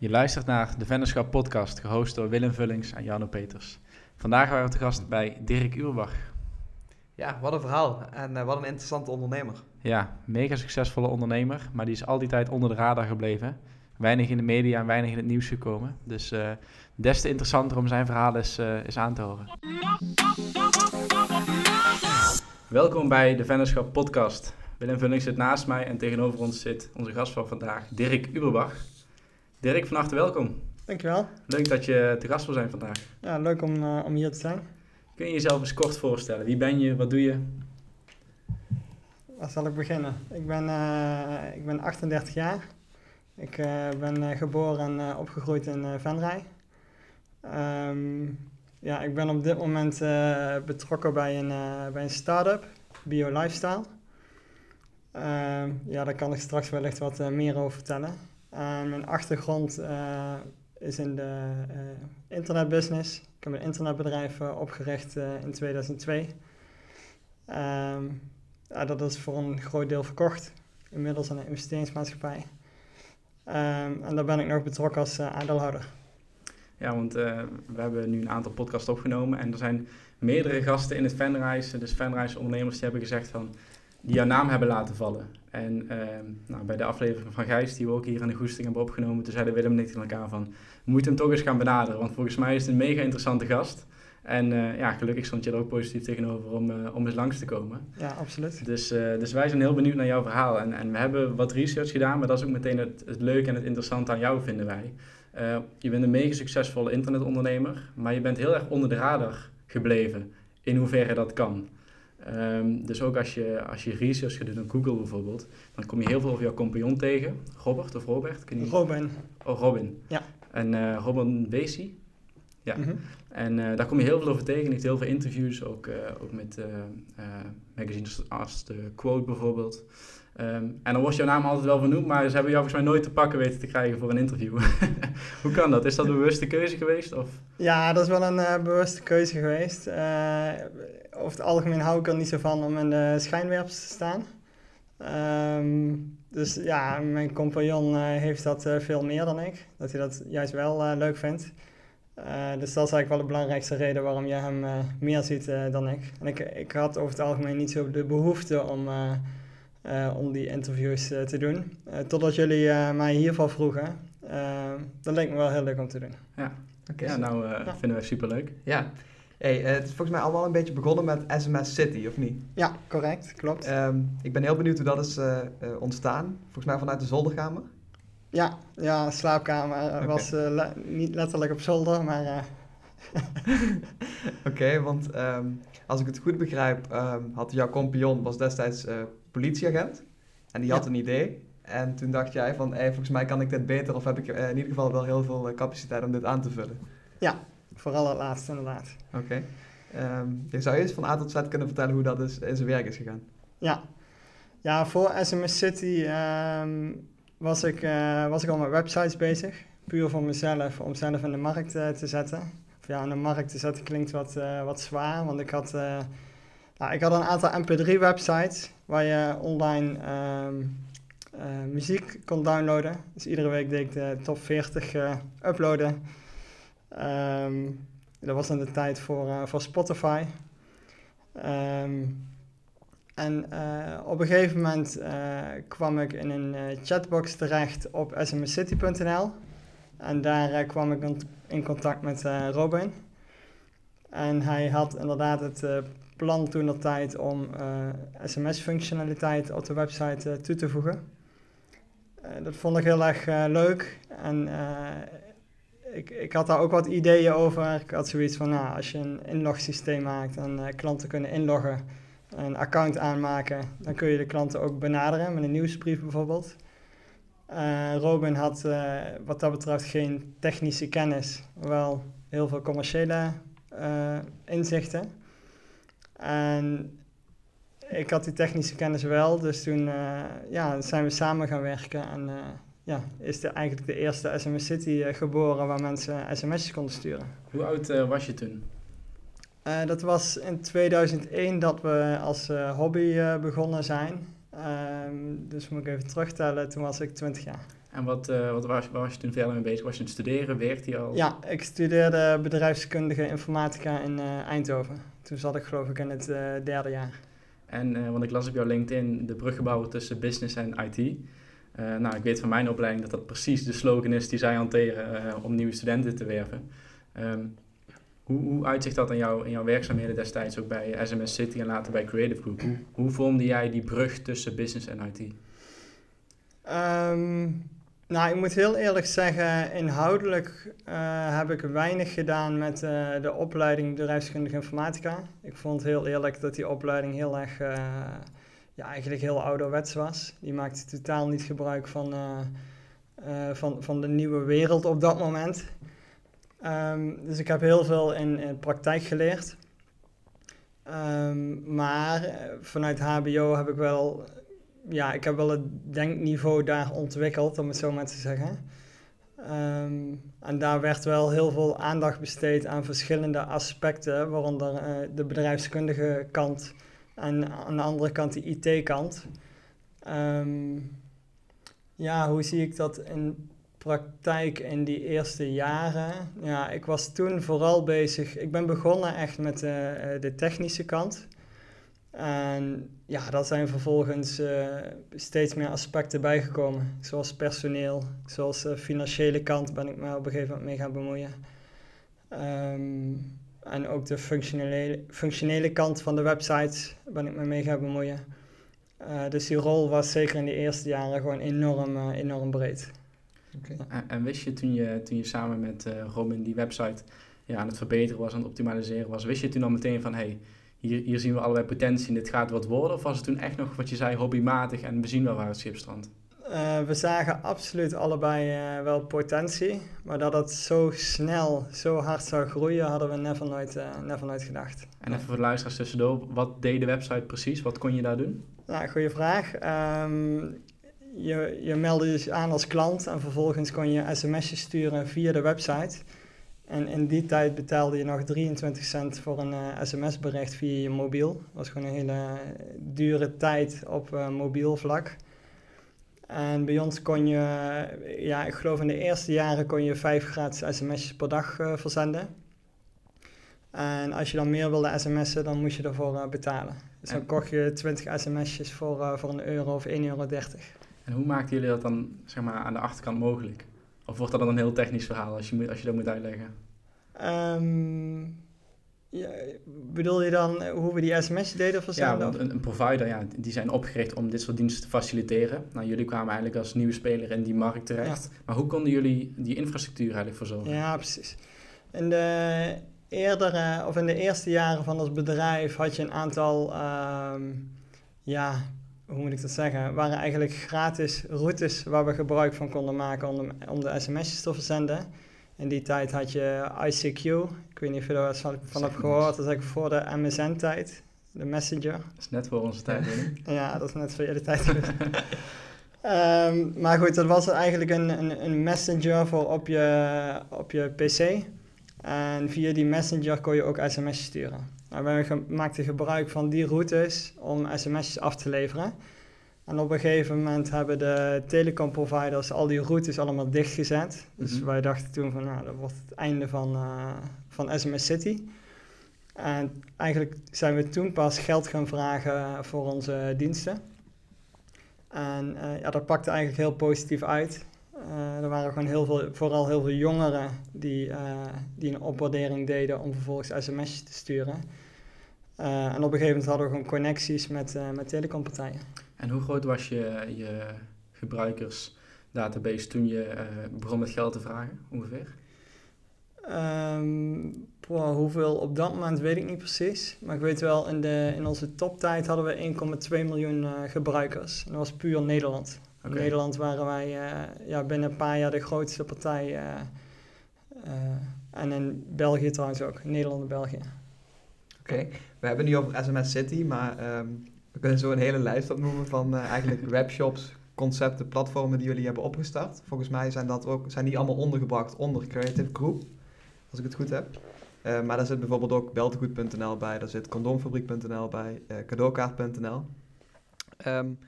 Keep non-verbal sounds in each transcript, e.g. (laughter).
Je luistert naar de Vennerschap podcast, gehost door Willem Vullings en Jarno Peters. Vandaag waren we te gast bij Dirk Uurbach. Ja, wat een verhaal en uh, wat een interessante ondernemer. Ja, mega succesvolle ondernemer, maar die is al die tijd onder de radar gebleven. Weinig in de media en weinig in het nieuws gekomen. Dus uh, des te interessanter om zijn verhaal eens, uh, eens aan te horen. Welkom bij de Vennerschap podcast. Willem Vullings zit naast mij en tegenover ons zit onze gast van vandaag, Dirk Uberbach. Dirk, van harte welkom. Dankjewel. Leuk dat je te gast wil zijn vandaag. Ja, leuk om, uh, om hier te zijn. Kun je jezelf eens kort voorstellen? Wie ben je? Wat doe je? Waar zal ik beginnen? Ik ben, uh, ik ben 38 jaar. Ik uh, ben geboren en opgegroeid in Venray. Um, ja, ik ben op dit moment betrokken bij een, bij een start-up, Bio Lifestyle. Uh, ja, daar kan ik straks wellicht wat meer over vertellen. Uh, mijn achtergrond is in de internetbusiness. Ik heb een internetbedrijf opgericht in 2002. Ehm, dat is voor een groot deel verkocht. Inmiddels aan een investeringsmaatschappij. Ehm, en daar ben ik nog betrokken als aandeelhouder. Ja, want we hebben nu een aantal podcasts opgenomen en er zijn meerdere gasten in het Fanrise, dus Fanrise ondernemers, die hebben gezegd van die jouw naam hebben laten vallen. En uh, nou, bij de aflevering van Gijs, die we ook hier aan de Goesting hebben opgenomen, toen zeiden Willem en ik tegen elkaar van, we moeten hem toch eens gaan benaderen, want volgens mij is het een mega interessante gast. En uh, ja, gelukkig stond je er ook positief tegenover om, uh, om eens langs te komen. Ja, absoluut. Dus, uh, dus wij zijn heel benieuwd naar jouw verhaal. En, en we hebben wat research gedaan, maar dat is ook meteen het, het leuke en het interessante aan jou, vinden wij. je bent een mega succesvolle internetondernemer, maar je bent heel erg onder de radar gebleven, in hoeverre dat kan. Um, dus ook als je, als je research gaat doen op Google bijvoorbeeld, dan kom je heel veel over jouw compagnon tegen. Robert of Robert? Kun je... Robin. Oh, Robin. Ja. En uh, Robin Basie. Ja. Mm -hmm. En uh, daar kom je heel veel over tegen. Je hebt heel veel interviews, ook, uh, ook met magazines als de Quote bijvoorbeeld. Um, en dan wordt jouw naam altijd wel vernoemd, maar ze hebben jou volgens mij nooit te pakken weten te krijgen voor een interview. (laughs) Hoe kan dat? Is dat een bewuste keuze geweest? Of? Ja, dat is wel een uh, bewuste keuze geweest. Uh, over het algemeen hou ik er niet zo van om in de schijnwerpers te staan. Um, dus ja, mijn compagnon uh, heeft dat veel meer dan ik. Dat hij dat juist wel leuk vindt. dus dat is eigenlijk wel de belangrijkste reden waarom je hem meer ziet dan ik. En ik, ik had over het algemeen niet zo de behoefte om uh, om die interviews uh, te doen. Uh, totdat jullie mij hiervan vroegen. dat leek me wel heel leuk om te doen. Ja, okay. ja nou ja. vinden wij superleuk. Ja. Hey, het is volgens mij allemaal een beetje begonnen met SMS City, of niet? Ja, correct, klopt. Um, ik ben heel benieuwd hoe dat is ontstaan. Volgens mij vanuit de zolderkamer. Ja, ja slaapkamer okay. was le niet letterlijk op zolder, maar... (laughs) Oké, okay, want um, als ik het goed begrijp, um, had jouw compagnon was destijds politieagent. En die had een idee. En toen dacht jij van, hey, volgens mij kan ik dit beter of heb ik in ieder geval wel heel veel capaciteit om dit aan te vullen. Ja, vooral het laatste inderdaad. Oké. Okay. Um, zou je eens van A tot Z kunnen vertellen hoe dat is, in zijn werk is gegaan? Ja, ja voor SMS City um, was, ik, uh, was ik al met websites bezig. Puur voor mezelf, om zelf in de markt uh, te zetten. Of ja, in de markt te zetten klinkt wat, uh, wat zwaar, want ik had... Nou, ik had een aantal MP3-websites waar je online um, uh, muziek kon downloaden. Dus iedere week deed ik de top 40 uh, uploaden. Um, dat was in de tijd voor, uh, voor Spotify. Um, en op een gegeven moment kwam ik in een chatbox terecht op smscity.nl. En daar kwam ik in contact met Robin. En hij had inderdaad het plan toen de tijd om sms-functionaliteit op de website toe te voegen. Dat vond ik heel erg leuk en ik, ik had daar ook wat ideeën over. Ik had zoiets van, nou, als je een inlogsysteem maakt en klanten kunnen inloggen, een account aanmaken, dan kun je de klanten ook benaderen met een nieuwsbrief bijvoorbeeld. Robin had wat dat betreft geen technische kennis, wel heel veel commerciële inzichten. En ik had die technische kennis wel, dus toen ja, zijn we samen gaan werken. En ja, is er eigenlijk de eerste SMS City uh, geboren waar mensen sms'jes konden sturen. Hoe oud was je toen? dat was in 2001 dat we als hobby begonnen zijn. Ehm, dus moet ik even terugtellen, toen was ik 20 jaar. En wat, wat was, waar was je toen verder mee bezig? Was je aan het studeren? Werkte je al? Ja, ik studeerde bedrijfskundige informatica in Eindhoven. Toen zat ik geloof ik in het derde jaar. En, want ik las op jouw LinkedIn de bruggen bouwen tussen business en IT. Nou, ik weet van mijn opleiding dat dat precies de slogan is die zij hanteren om nieuwe studenten te werven. Um, hoe, hoe uitzicht dat in, jou, in jouw werkzaamheden destijds ook bij SMS City en later bij Creative Group? Hoe, vormde jij die brug tussen business en IT? Ehm, nou, ik moet heel eerlijk zeggen, inhoudelijk uh, heb ik weinig gedaan met de opleiding bedrijfskundige informatica. Ik vond heel eerlijk dat die opleiding heel erg, ja, eigenlijk heel ouderwets was. Die maakte totaal niet gebruik van, van, van de nieuwe wereld op dat moment. Um, dus ik heb heel veel in, in praktijk geleerd. Um, maar vanuit HBO heb ik wel, ja, ik heb wel het denkniveau daar ontwikkeld, om het zo maar te zeggen. Um, en daar werd wel heel veel aandacht besteed aan verschillende aspecten, waaronder de bedrijfskundige kant en aan de andere kant de IT-kant. ja, hoe zie ik dat in praktijk in die eerste jaren. Ja, ik was toen vooral bezig. Ik ben begonnen echt met uh, de technische kant. En ja, daar zijn vervolgens uh, steeds meer aspecten bijgekomen. Zoals personeel, zoals de financiële kant ben ik me op een gegeven moment mee gaan bemoeien. Um, en ook de functionele, functionele kant van de websites ben ik me mee gaan bemoeien. Uh, dus die rol was zeker in de eerste jaren gewoon enorm, enorm breed. En, en, wist je toen, je toen je samen met uh, Robin die website ja, aan het verbeteren was, aan het optimaliseren was, wist je toen al meteen van hey, hier, hier zien we allerlei potentie en dit gaat wat worden? Of was het toen echt nog wat je zei, hobbymatig en we zien wel waar het schip strandt? Uh, we zagen absoluut allebei uh, wel potentie, maar dat het zo snel, zo hard zou groeien, hadden we never nooit, uh, never nooit gedacht. En even voor de luisteraars tussendoor, wat deed de website precies? Wat kon je daar doen? Nou, goede vraag. Um, je, je meldde je dus aan als klant en vervolgens kon je sms'jes sturen via de website. En in die tijd betaalde je nog 23 cent voor een uh, sms-bericht via je mobiel. Dat was gewoon een hele dure tijd op uh, mobiel vlak. En bij ons kon je, ja, ik geloof in de eerste jaren kon je vijf gratis sms'jes per dag uh, verzenden. En als je dan meer wilde sms'en, dan moest je ervoor betalen. Dus dan kocht je 20 sms'jes voor, voor een euro of 1,30 euro. En hoe maakten jullie dat dan zeg maar, aan de achterkant mogelijk? Of wordt dat dan een heel technisch verhaal als je, moet, als je dat moet uitleggen? Um, ja, bedoel je dan hoe we die sms deden of Ja, want een, een, provider, ja, die zijn opgericht om dit soort diensten te faciliteren. Nou, jullie kwamen eigenlijk als nieuwe speler in die markt terecht. Maar hoe konden jullie die infrastructuur eigenlijk verzorgen? Ja, precies. In de eerdere, of in de eerste jaren van ons bedrijf had je een aantal um, ja, hoe moet ik dat zeggen, waren eigenlijk gratis routes waar we gebruik van konden maken om de, om de sms'jes te verzenden. In die tijd had je ICQ, ik weet niet of je daar van, van hebt gehoord, dat is eigenlijk voor de MSN-tijd, de Messenger. Dat is net voor onze tijd, Ja, (laughs) dat is net voor jullie tijd. um, (laughs) maar goed, dat was eigenlijk een, een, een messenger voor op je, op je PC. En via die messenger kon je ook sms'jes sturen. Nou, wij maakten gebruik van die routes om sms'jes af te leveren. En op een gegeven moment hebben de telecomproviders al die routes allemaal dichtgezet. Dus mhm. wij dachten toen van, nou, dat wordt het einde van, uh, van SMS City. En eigenlijk zijn we toen pas geld gaan vragen voor onze diensten. En uh, ja, dat pakte eigenlijk heel positief uit. Uh, er waren gewoon heel veel, vooral heel veel jongeren die, die een opwaardering deden om vervolgens sms'jes te sturen. En op een gegeven moment hadden we gewoon connecties met, met telecompartijen. En hoe groot was je, je gebruikersdatabase toen je uh, begon met geld te vragen, ongeveer? Um, boah, hoeveel op dat moment weet ik niet precies. Maar ik weet wel, in, de, in onze toptijd hadden we 1,2 miljoen gebruikers. En dat was puur Nederland. In Nederland waren wij ja, binnen een paar jaar de grootste partij. en in België trouwens ook, Nederland en België. Oké, we hebben nu over SMS City, maar um, we kunnen zo een hele lijst opnoemen van uh, eigenlijk (laughs) webshops, concepten, platformen die jullie hebben opgestart. Volgens mij zijn, dat ook, zijn die allemaal ondergebracht onder Creative Group, als ik het goed heb. Uh, maar daar zit bijvoorbeeld ook beltegoed.nl bij, daar zit condomfabriek.nl bij, uh, cadeaukaart.nl. Um,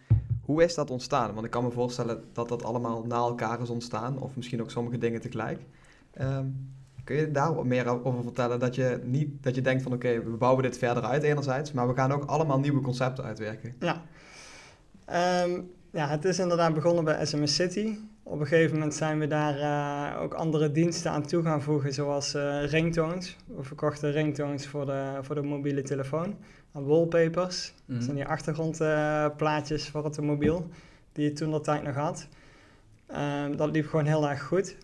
Hoe is dat ontstaan? Want ik kan me voorstellen dat dat allemaal na elkaar is ontstaan, of misschien ook sommige dingen tegelijk. Ehm, kun je daar wat meer over vertellen? Dat je niet dat je denkt van oké, we bouwen dit verder uit enerzijds, maar we gaan ook allemaal nieuwe concepten uitwerken. Ja. Ehm, ja, het is inderdaad begonnen bij SMS City. Op een gegeven moment zijn we daar uh, ook andere diensten aan toe gaan voegen, zoals uh, ringtones. We verkochten ringtones voor de, voor de mobiele telefoon. En wallpapers, mm. dat zijn die achtergrondplaatjes uh, voor het mobiel, die je toen de tijd nog had. Um, dat liep gewoon heel erg goed.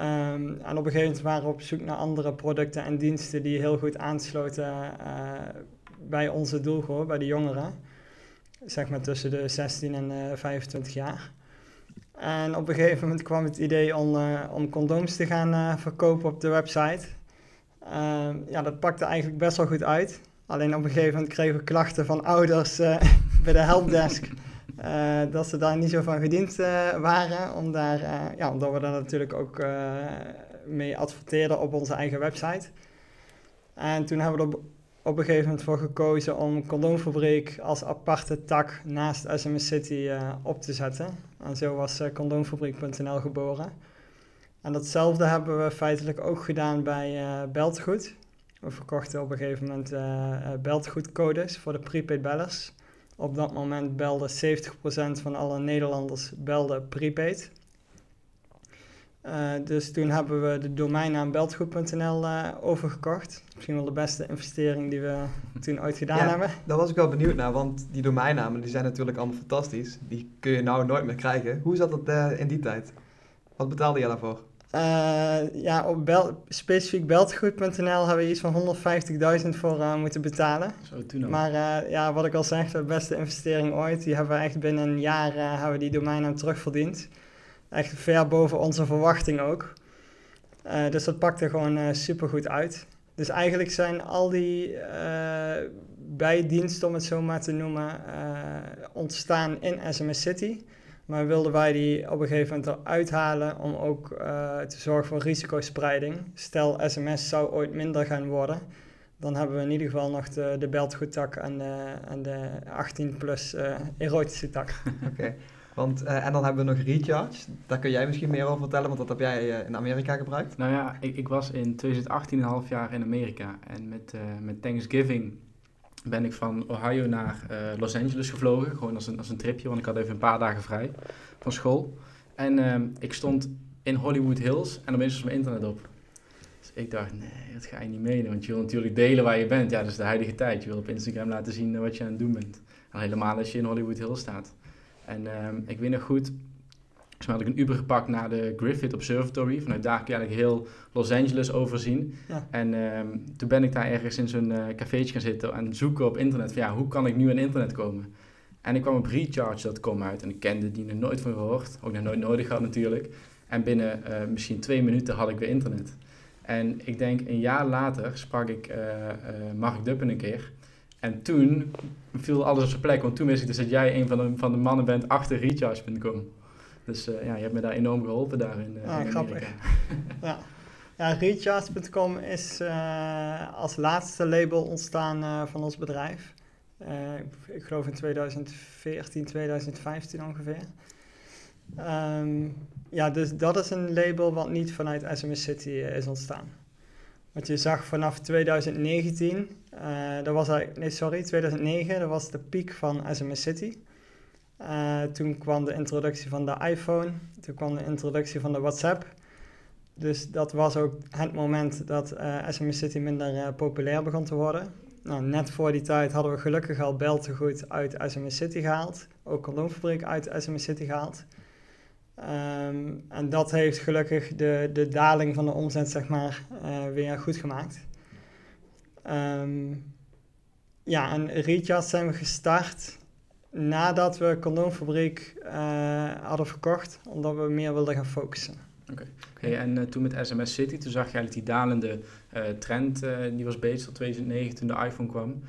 Um, en op een gegeven moment waren we op zoek naar andere producten en diensten die heel goed aansloten bij onze doelgroep, bij de jongeren. Zeg maar tussen de 16 en 25 jaar. En op een gegeven moment kwam het idee om, uh, om condooms te gaan verkopen op de website. Uh, ja, dat pakte eigenlijk best wel goed uit. Alleen op een gegeven moment kregen we klachten van ouders eh, (laughs) bij de helpdesk. Dat ze daar niet zo van gediend waren. Om daar, ja, omdat we daar natuurlijk ook mee adverteerden op onze eigen website. En toen hebben we er op een gegeven moment voor gekozen om Condoomfabriek als aparte tak naast SMS City op te zetten. En zo was condoomfabriek.nl geboren. En datzelfde hebben we feitelijk ook gedaan bij Beltgoed. We verkochten op een gegeven moment beltgoedcodes voor de prepaid bellers. Op dat moment belde 70% van alle Nederlanders belde prepaid. Uh, dus toen hebben we de domeinnaam beltgoed.nl uh, overgekocht. Misschien wel de beste investering die we toen ooit gedaan ja, hebben. Daar was ik wel benieuwd naar, want die domeinnamen die zijn natuurlijk allemaal fantastisch. Die kun je nou nooit meer krijgen. Hoe zat dat uh, in die tijd? Wat betaalde je daarvoor? Ja, op bel specifiek beltgoed.nl hebben we iets van 150.000 voor moeten betalen. Zo, toen Maar ja, wat ik al zeg, de beste investering ooit. Die hebben we echt binnen een jaar hebben we die domeinnaam terugverdiend echt ver boven onze verwachting ook. Dus dat pakte gewoon super goed uit. Dus eigenlijk zijn al die bijdiensten, om het zo maar te noemen, ontstaan in SMS City. Maar wilden wij die op een gegeven moment eruit halen om ook te zorgen voor risicospreiding. Stel SMS zou ooit minder gaan worden, dan hebben we in ieder geval nog de, de beltgoedtak en de, en de 18 plus erotische tak. (laughs) Oké. Want, uh, en dan hebben we nog Recharge. Daar kun jij misschien meer over vertellen, want dat heb jij uh, in Amerika gebruikt. Nou ja, ik, ik was in 2018 een half jaar in Amerika. En met, uh, met Thanksgiving ben ik van Ohio naar Los Angeles gevlogen. Gewoon als een, als een tripje, want ik had even een paar dagen vrij van school. En ehm, ik stond in Hollywood Hills en opeens was mijn internet op. Dus ik dacht, nee, dat ga je niet meenemen. Want je wil natuurlijk delen waar je bent. Ja, dat is de huidige tijd. Je wil op Instagram laten zien wat je aan het doen bent. En helemaal als je in Hollywood Hills staat. En um, ik weet nog goed, dus had ik een Uber gepakt naar de Griffith Observatory. Vanuit daar kun je eigenlijk heel Los Angeles overzien. Ja. En um, toen ben ik daar ergens in zo'n uh, cafeetje gaan zitten en zoeken op internet van ja, hoe kan ik nu aan internet komen? En ik kwam op recharge.com uit en ik kende die nog nooit van gehoord. Ook nog nooit nodig had natuurlijk. En binnen uh, misschien twee minuten had ik weer internet. En ik denk een jaar later sprak ik uh, Mark Duppen een keer. En toen viel alles op zijn plek, want toen wist ik dus dat jij een van de, van de mannen bent achter recharge.com. Dus uh, ja, je hebt me daar enorm geholpen daar in, uh, ah, grappig. (laughs) ja. ja, recharge.com is uh, als laatste label ontstaan van ons bedrijf. ik, ik, geloof in 2014, 2015 ongeveer. Um, ja, dus dat is een label wat niet vanuit SMS City is ontstaan. Wat je zag vanaf 2019, uh, dat was eigenlijk, nee sorry, 2009, dat was de piek van SMS City. Uh, toen kwam de introductie van de iPhone, toen kwam de introductie van de WhatsApp. Dus dat was ook het moment dat uh, eh, SMS City minder uh, populair begon te worden. Nou, net voor die tijd hadden we gelukkig al beltegoed uit SMS City gehaald. Ook condoomfabriek uit SMS City gehaald. Um, en dat heeft gelukkig de, de daling van de omzet zeg maar, weer goed gemaakt. Um, ja, en Recharge zijn we gestart nadat we Condoomfabriek uh, hadden verkocht, omdat we meer wilden gaan focussen. Oké, okay. en uh, toen met SMS City, toen zag je eigenlijk die dalende trend, die was bezig tot 2009 toen de iPhone kwam.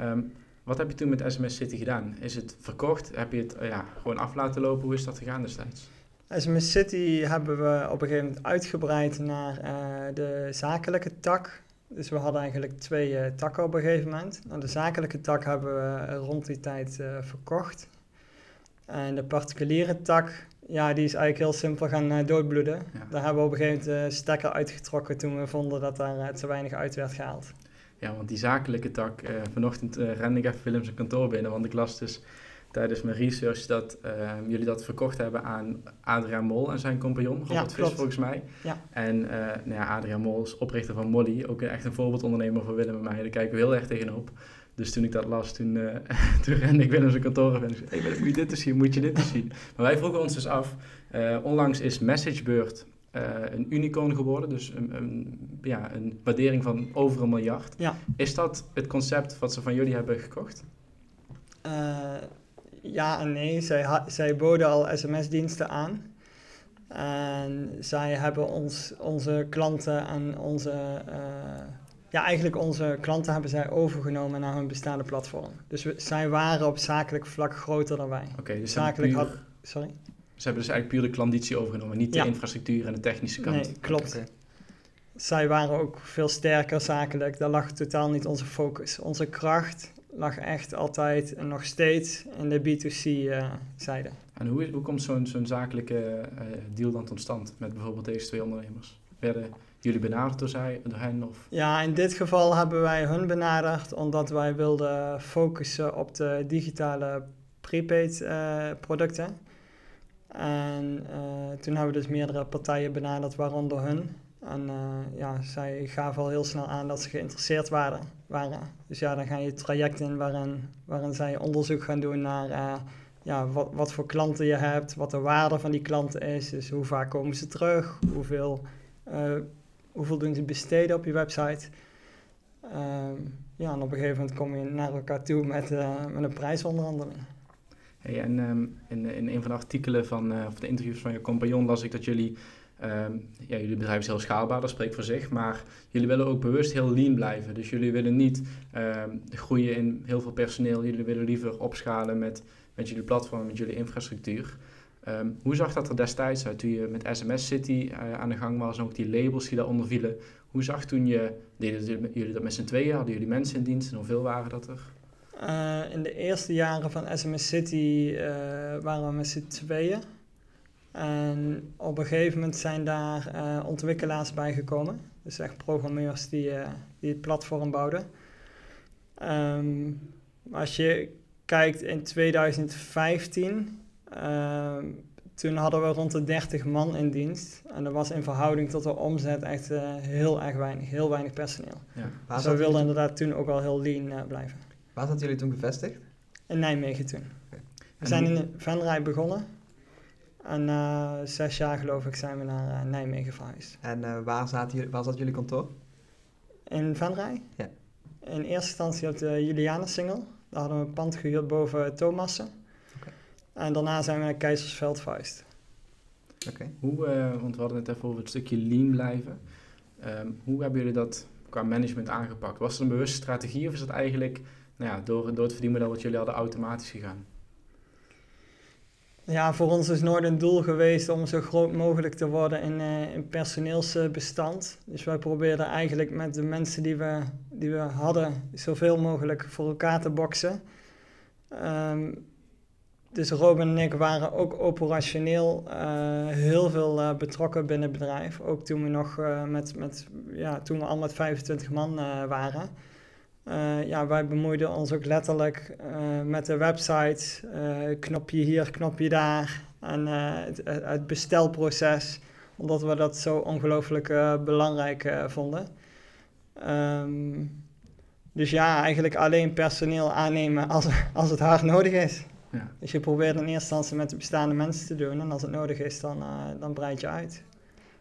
Um, wat heb je toen met SMS City gedaan? Is het verkocht? Heb je het ja, gewoon af laten lopen? Hoe is dat gegaan destijds? SMS City hebben we op een gegeven moment uitgebreid naar uh, de zakelijke tak. Dus we hadden eigenlijk twee uh, takken op een gegeven moment. Nou, de zakelijke tak hebben we rond die tijd uh, verkocht. En de particuliere tak, ja, die is eigenlijk heel simpel gaan uh, doodbloeden. Ja. Daar hebben we op een gegeven moment de stekker uitgetrokken toen we vonden dat daar te weinig uit werd gehaald. Ja, want die zakelijke tak, vanochtend rende ik even zijn kantoor binnen, want ik las dus tijdens mijn research dat ehm, jullie dat verkocht hebben aan Adriaan Mol en zijn compagnon, Robert ja, Vis volgens mij. Ja. En nou ja, Adriaan Mol is oprichter van Molly, ook echt een voorbeeldondernemer voor Willem en mij. Daar kijken we heel erg tegenop. Dus toen ik dat las, toen, uh, (laughs) toen rende ik Willem zijn kantoor en zei, hey, moet je dit te zien, moet je dit te zien. (laughs) Maar wij vroegen ons dus af, uh, onlangs is MessageBird uh, een unicorn geworden, dus een, een, ja, een waardering van over een miljard. Ja. Is dat het concept wat ze van jullie hebben gekocht? Ja en nee, zij, zij boden al sms-diensten aan. En zij hebben ons, onze klanten en onze ja, eigenlijk onze klanten hebben zij overgenomen naar hun bestaande platform. Dus we, zij waren op zakelijk vlak groter dan wij. Oké, okay, dus zakelijk puur, had, sorry? Ze hebben dus eigenlijk puur de klanditie overgenomen, niet de infrastructuur en de technische kant. Nee, klopt. Okay. Zij waren ook veel sterker zakelijk. Daar lag totaal niet onze focus. Onze kracht lag echt altijd en nog steeds in de B2C-zijde. Uh, en hoe, is, hoe komt zo'n zo'n zakelijke uh, deal dan tot stand met bijvoorbeeld deze twee ondernemers? Werden jullie benaderd door, zij, door hen? Of? Ja, in dit geval hebben wij hun benaderd omdat wij wilden focussen op de digitale prepaid uh, producten. En toen hebben we dus meerdere partijen benaderd, waaronder hun. En uh, ja, zij gaven al heel snel aan dat ze geïnteresseerd waren. waren. Dus ja, dan ga je traject in waarin, waarin zij onderzoek gaan doen naar ja, wat, wat voor klanten je hebt, wat de waarde van die klanten is. Dus hoe vaak komen ze terug, hoeveel hoeveel doen ze besteden op je website. Um, ja, en op een gegeven moment kom je naar elkaar toe met, met een prijsonderhandeling. Hey, en um, in, in een van de artikelen van, of de interviews van je compagnon las ik dat jullie, um, ja, jullie bedrijf is heel schaalbaar, dat spreekt voor zich, maar jullie willen ook bewust heel lean blijven. Dus jullie willen niet groeien in heel veel personeel, jullie willen liever opschalen met, met jullie platform, met jullie infrastructuur. Um, hoe zag dat er destijds uit toen je met SMS City uh, aan de gang was en ook die labels die daaronder vielen? Hoe zag toen je, jullie dat met z'n tweeën, hadden jullie mensen in dienst en hoeveel waren dat er? Uh, in de eerste jaren van SMS City uh, waren we met z'n tweeën. En op een gegeven moment zijn daar ontwikkelaars bij gekomen. Dus echt programmeurs die, die het platform bouwden. Um, als je kijkt in 2015 Uh, toen hadden we rond de 30 man in dienst. En dat was in verhouding tot de omzet echt uh, heel erg weinig, heel weinig personeel. Ja. Dus we wilden inderdaad toen ook al heel lean blijven. Waar zaten jullie toen gevestigd? In Nijmegen toen. Okay. We zijn in Venray begonnen. En na zes jaar geloof ik zijn we naar Nijmegen verhuisd. En waar, zat jullie, waar zat jullie kantoor? In Venray? Ja. In eerste instantie op de Julianensingel. Daar hadden we een pand gehuurd boven Thomassen. En daarna zijn we naar Keizersveld verhuisd. Oké. Hoe, uh, want we hadden het even over het stukje lean blijven. Um, hoe hebben jullie dat qua management aangepakt? Was het een bewuste strategie of is dat eigenlijk nou ja, door, door het verdienmodel wat jullie hadden automatisch gegaan? Ja, voor ons is nooit een doel geweest om zo groot mogelijk te worden in, uh, in personeelsbestand. Dus wij probeerden eigenlijk met de mensen die we, die we hadden zoveel mogelijk voor elkaar te boksen. Um, dus Robin en ik waren ook operationeel uh, heel veel uh, betrokken binnen het bedrijf. Ook toen we nog met, met, ja, toen we al met 25 man waren. Ja, wij bemoeiden ons ook letterlijk met de website, knopje hier, knopje daar. En het, het, bestelproces, omdat we dat zo ongelooflijk belangrijk vonden. Um, dus ja, eigenlijk alleen personeel aannemen als, (laughs) als het hard nodig is. Ja. Dus je probeert in eerste instantie met de bestaande mensen te doen en als het nodig is, dan, dan breid je uit.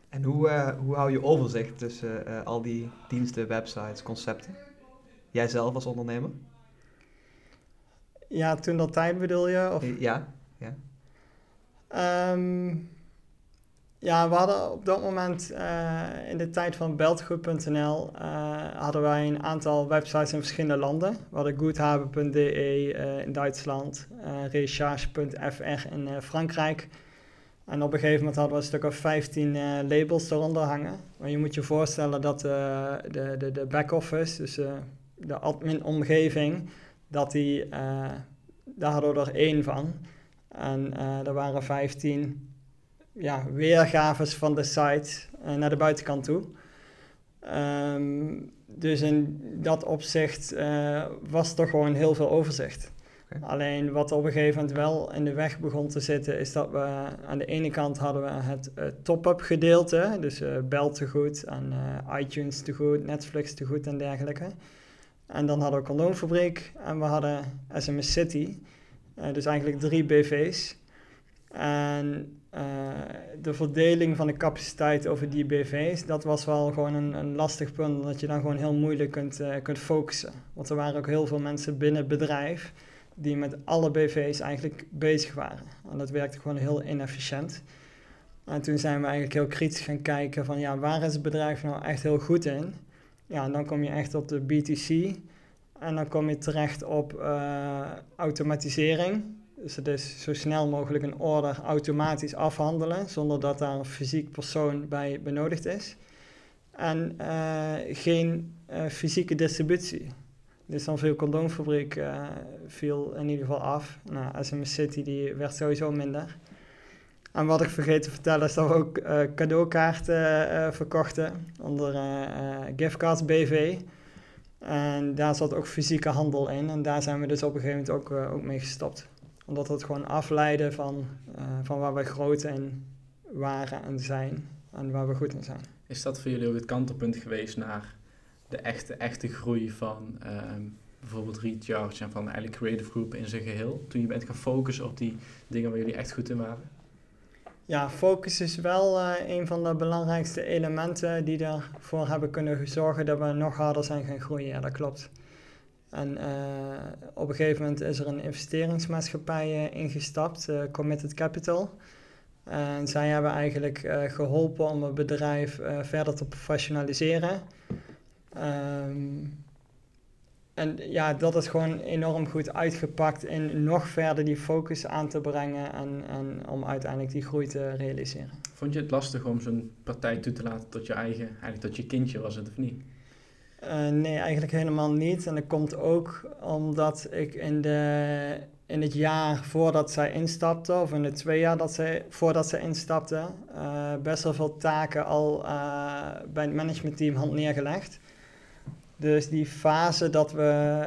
En hoe, hoe hou je overzicht tussen al die diensten, websites, concepten? Jij zelf als ondernemer? Ja, toen dat tijd bedoel je? Of? Ja, ja. Um, ja, we hadden op dat moment uh, in de tijd van beltgoed.nl uh, hadden wij een aantal websites in verschillende landen. We hadden goedhaben.de uh, in Duitsland, recharge.fr in Frankrijk. En op een gegeven moment hadden we een stuk of 15 labels eronder hangen. Maar je moet je voorstellen dat de, de, de back-office, dus de admin-omgeving, dat die, daar hadden we er één van. En uh, er waren 15 ja, weergaves van de site uh, naar de buitenkant toe. Um, dus in dat opzicht uh, was er gewoon heel veel overzicht. Okay. Alleen wat op een gegeven moment wel in de weg begon te zitten, is dat we aan de ene kant hadden we het uh, top-up gedeelte, dus uh, Bel te goed en iTunes te goed, Netflix te goed en dergelijke. En dan hadden we Condoomfabriek en we hadden SMS City, dus eigenlijk drie BV's. En uh, de verdeling van de capaciteit over die BV's, dat was wel gewoon een, een lastig punt, omdat je dan gewoon heel moeilijk kunt, uh, kunt focussen. Want er waren ook heel veel mensen binnen het bedrijf die met alle BV's eigenlijk bezig waren. En dat werkte gewoon heel inefficiënt. En toen zijn we eigenlijk heel kritisch gaan kijken van ja, waar is het bedrijf nou echt heel goed in? Ja, dan kom je echt op de BTC en dan kom je terecht op uh, automatisering. Dus het is zo snel mogelijk een order automatisch afhandelen, zonder dat daar een fysiek persoon bij benodigd is. En uh, geen uh, fysieke distributie. Dus dan viel condoomfabriek viel in ieder geval af. Nou, SMS City die werd sowieso minder. En wat ik vergeten te vertellen is dat we ook cadeaukaarten verkochten onder Giftcards BV. En daar zat ook fysieke handel in. En daar zijn we dus op een gegeven moment ook, ook mee gestopt omdat het gewoon afleiden van, uh, van waar we groot in waren en zijn en waar we goed in zijn. Is dat voor jullie ook het kantelpunt geweest naar de echte, echte groei van uh, bijvoorbeeld Recharge en van eigenlijk Creative Group in zijn geheel? Toen je bent gaan focussen op die dingen waar jullie echt goed in waren? Ja, focus is wel uh, een van de belangrijkste elementen die ervoor hebben kunnen zorgen dat we nog harder zijn gaan groeien. Ja, dat klopt. En uh, op een gegeven moment is er een investeringsmaatschappij uh, ingestapt, Committed Capital. En zij hebben eigenlijk geholpen om het bedrijf verder te professionaliseren. Um, en ja, dat is gewoon enorm goed uitgepakt in nog verder die focus aan te brengen en, en om uiteindelijk die groei te realiseren. Vond je het lastig om zo'n partij toe te laten tot je eigen, eigenlijk tot je kindje was het of niet? Uh, nee, eigenlijk helemaal niet. En dat komt ook omdat ik in, de, in het jaar voordat zij instapte, of in de twee jaar dat zij, voordat zij instapte, uh, best wel veel taken al uh, bij het managementteam had neergelegd. Dus die fase dat we,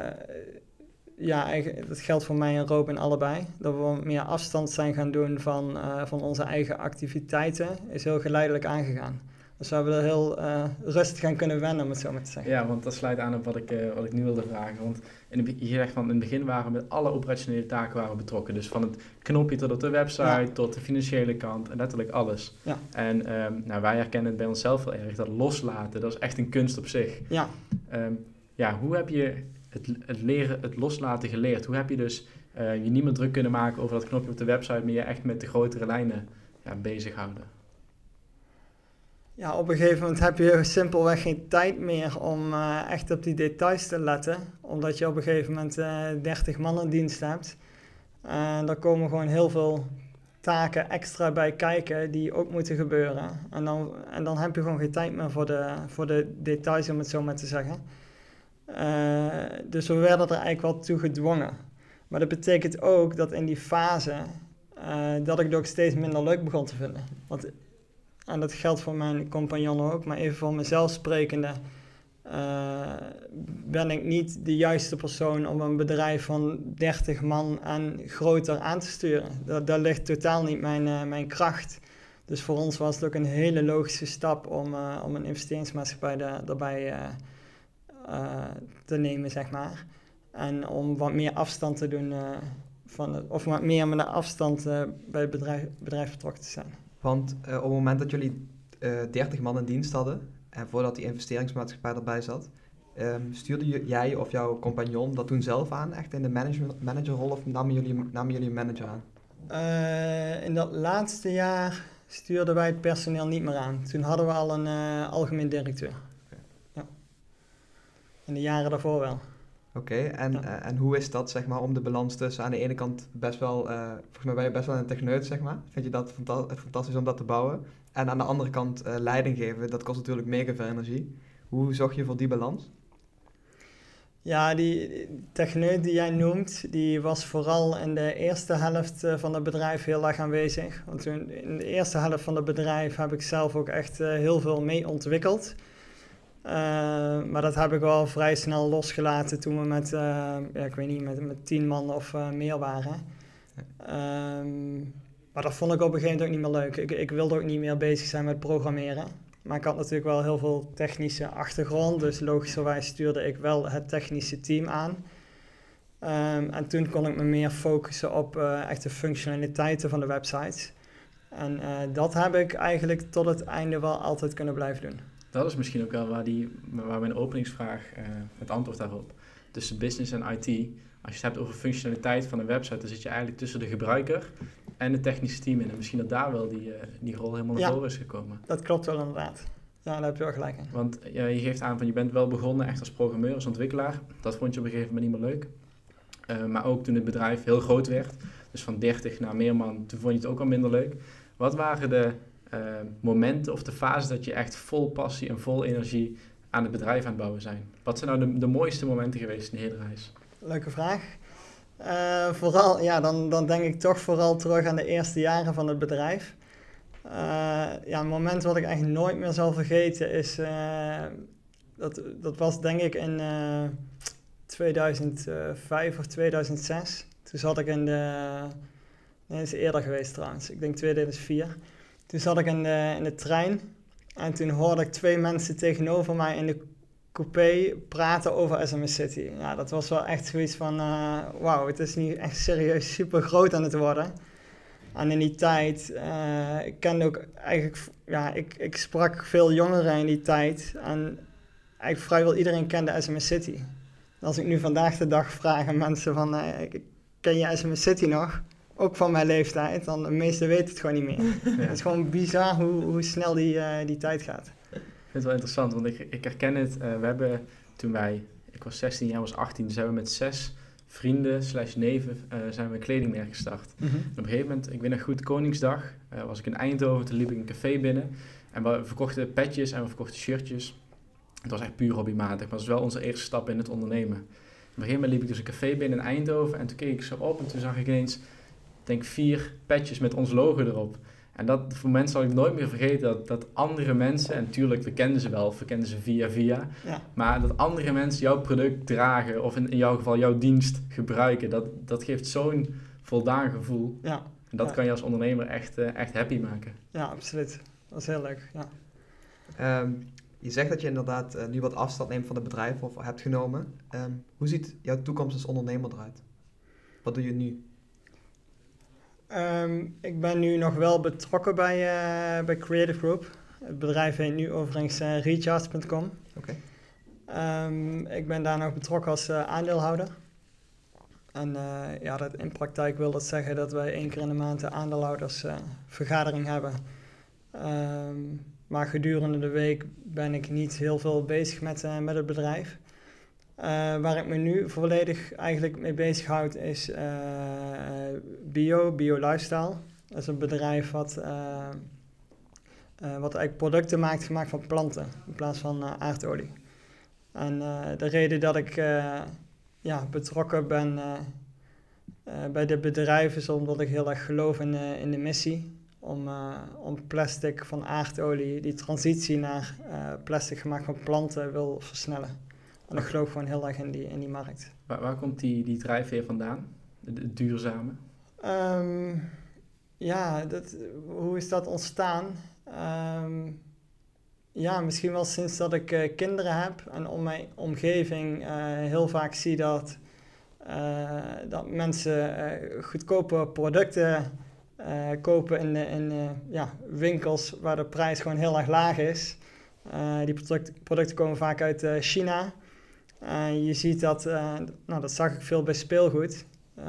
ja, eigenlijk, dat geldt voor mij en Robin allebei, dat we meer afstand zijn gaan doen van, van onze eigen activiteiten, is heel geleidelijk aangegaan. Dus we hebben er heel uh, rustig aan kunnen wennen, om het zo maar te zeggen. Ja, want dat sluit aan op wat ik, uh, wat ik nu wilde vragen. Want in je zegt van in het begin waren we met alle operationele taken waren betrokken. Dus van het knopje tot op de website, ja. tot de financiële kant, en letterlijk alles. Ja. En um, nou, wij herkennen het bij onszelf wel erg, dat loslaten, dat is echt een kunst op zich. Ja. Um, ja, hoe heb je het, het, leren, het loslaten geleerd? Hoe heb je dus uh, je niet meer druk kunnen maken over dat knopje op de website, maar je echt met de grotere lijnen ja, bezighouden? Ja, op een gegeven moment heb je simpelweg geen tijd meer om uh, echt op die details te letten. Omdat je op een gegeven moment uh, 30 man in dienst hebt. En daar komen gewoon heel veel taken extra bij kijken die ook moeten gebeuren. En dan, en dan heb je gewoon geen tijd meer voor de, voor de details, om het zo maar te zeggen. Dus we werden er eigenlijk wel toe gedwongen. Maar dat betekent ook dat in die fase uh, dat ik het ook steeds minder leuk begon te vinden. Want en dat geldt voor mijn compagnon ook, maar even voor mezelf sprekende, uh, ben ik niet de juiste persoon om een bedrijf van 30 man en groter aan te sturen. Dat, daar ligt totaal niet mijn, uh, mijn kracht. Dus voor ons was het ook een hele logische stap om, uh, om een investeringsmaatschappij daarbij te nemen, zeg maar. En om wat meer afstand te doen, van of wat meer met de afstand bij het bedrijf, bedrijf betrokken te zijn. Want uh, op het moment dat jullie uh, eh, 30 man in dienst hadden, en voordat die investeringsmaatschappij erbij zat, um, stuurde jij of jouw compagnon dat toen zelf aan, echt in de managerrol, of namen jullie, namen jullie een manager aan? Uh, in dat laatste jaar stuurden wij het personeel niet meer aan. Toen hadden we al een algemeen directeur. Okay. Ja. In de jaren daarvoor wel. Oké, okay, en, ja. en hoe is dat, zeg maar, om de balans tussen aan de ene kant best wel, uh, volgens mij ben je best wel een techneut, zeg maar. Vind je dat fanta fantastisch om dat te bouwen? En aan de andere kant uh, leiding geven, dat kost natuurlijk mega veel energie. Hoe zorg je voor die balans? Ja, die techneut die jij noemt, die was vooral in de eerste helft eh, van het bedrijf heel erg aanwezig. Want toen, in de eerste helft van het bedrijf heb ik zelf ook echt heel veel mee ontwikkeld. Uh, maar dat heb ik wel vrij snel losgelaten toen we met, ja, ik weet niet, met, met tien man of meer waren. Um, maar dat vond ik op een gegeven moment ook niet meer leuk. Ik, ik wilde ook niet meer bezig zijn met programmeren. Maar ik had natuurlijk wel heel veel technische achtergrond, dus logischerwijs stuurde ik wel het technische team aan. Um, en toen kon ik me meer focussen op echt de functionaliteiten van de website. En dat heb ik eigenlijk tot het einde wel altijd kunnen blijven doen. Dat is misschien ook wel waar, die, waar mijn openingsvraag uh, het antwoord daarop. Tussen business en IT. Als je het hebt over functionaliteit van een website, dan zit je eigenlijk tussen de gebruiker en het technische team in. En misschien dat daar wel die, uh, die rol helemaal naar voren is gekomen. Dat klopt wel inderdaad. Ja, daar heb je wel gelijk in. Want ja, je geeft aan van je bent wel begonnen echt als programmeur, als ontwikkelaar. Dat vond je op een gegeven moment niet meer leuk. Uh, maar ook toen het bedrijf heel groot werd, dus van 30 naar meer man, toen vond je het ook al minder leuk. Wat waren de uh, momenten of de fases dat je echt vol passie en vol energie aan het bedrijf aan het bouwen zijn? Wat zijn nou de, de mooiste momenten geweest in de hele reis? Leuke vraag. Uh, vooral, ja, dan, dan denk ik toch vooral terug aan de eerste jaren van het bedrijf. Uh, ja, een moment wat ik eigenlijk nooit meer zal vergeten is, dat, dat was denk ik in 2005 of 2006. Toen zat ik in de, nee, dat is eerder geweest trouwens, ik denk 2004. Toen zat ik in de, in de trein en toen hoorde ik twee mensen tegenover mij in de coupé praten over SMS City. Ja, dat was wel echt zoiets van, uh, wauw, het is nu echt serieus super groot aan het worden. En in die tijd, uh, ik kende ook eigenlijk, ja, ik, ik sprak veel jongeren in die tijd. En eigenlijk vrijwel iedereen kende SMS City. Als ik nu vandaag de dag vraag aan mensen van, uh, ken je SMS City nog? Ook van mijn leeftijd, dan de meesten weten het gewoon niet meer. (laughs) Het is gewoon bizar hoe, hoe snel die, die tijd gaat vind het wel interessant, want ik, ik herken het. Uh, we hebben toen wij, ik was 16 jaar, was 18, zijn we met zes vrienden slash neven uh, zijn we een kledingmerk gestart. Mm -hmm. op een gegeven moment, ik weet nog goed, Koningsdag, was ik in Eindhoven, toen liep ik een café binnen. En we verkochten petjes en we verkochten shirtjes. Het was echt puur hobbymatig, maar het was wel onze eerste stap in het ondernemen. Op een gegeven moment liep ik dus een café binnen in Eindhoven en toen keek ik zo op en toen zag ik ineens, denk vier petjes met ons logo erop. En dat voor mensen zal ik nooit meer vergeten dat, dat andere mensen, en natuurlijk, we kenden ze wel, we kenden ze via via, ja. maar dat andere mensen jouw product dragen of in, in jouw geval jouw dienst gebruiken, dat, dat geeft zo'n voldaan gevoel. Ja. En dat ja. kan je als ondernemer echt, uh, echt happy maken. Ja, absoluut. Dat is heel leuk, ja. Um, je zegt dat je inderdaad uh, nu wat afstand neemt van het bedrijf of hebt genomen. Um, hoe ziet jouw toekomst als ondernemer eruit? Wat doe je nu? Um, ik ben nu nog wel betrokken bij, uh, bij Creative Group. Het bedrijf heet nu overigens uh, recharge.com. Okay. Um, ik ben daar nog betrokken als uh, aandeelhouder. En ja, dat, in praktijk wil dat zeggen dat wij één keer in de maand de aandeelhoudersvergadering hebben. Um, maar gedurende de week ben ik niet heel veel bezig met, met het bedrijf. Uh, waar ik me nu volledig eigenlijk mee bezighoud is uh, bio, bio lifestyle. Dat is een bedrijf wat, uh, wat eigenlijk producten maakt gemaakt van planten in plaats van aardolie. En de reden dat ik ja, betrokken ben bij dit bedrijf is omdat ik heel erg geloof in, in de missie. Om, om plastic van aardolie, die transitie naar plastic gemaakt van planten wil versnellen. En ik geloof gewoon heel erg in die, in die markt. Waar, waar komt die, die drijfveer vandaan? Het duurzame? Um, ja, dat, hoe is dat ontstaan? Um, ja, misschien wel sinds dat ik uh, kinderen heb en om mijn omgeving uh, heel vaak zie dat, uh, dat mensen goedkope producten kopen in, in ja, winkels waar de prijs gewoon heel erg laag is. die product, producten komen vaak uit China. Uh, je ziet dat, uh, nou dat zag ik veel bij speelgoed. Uh,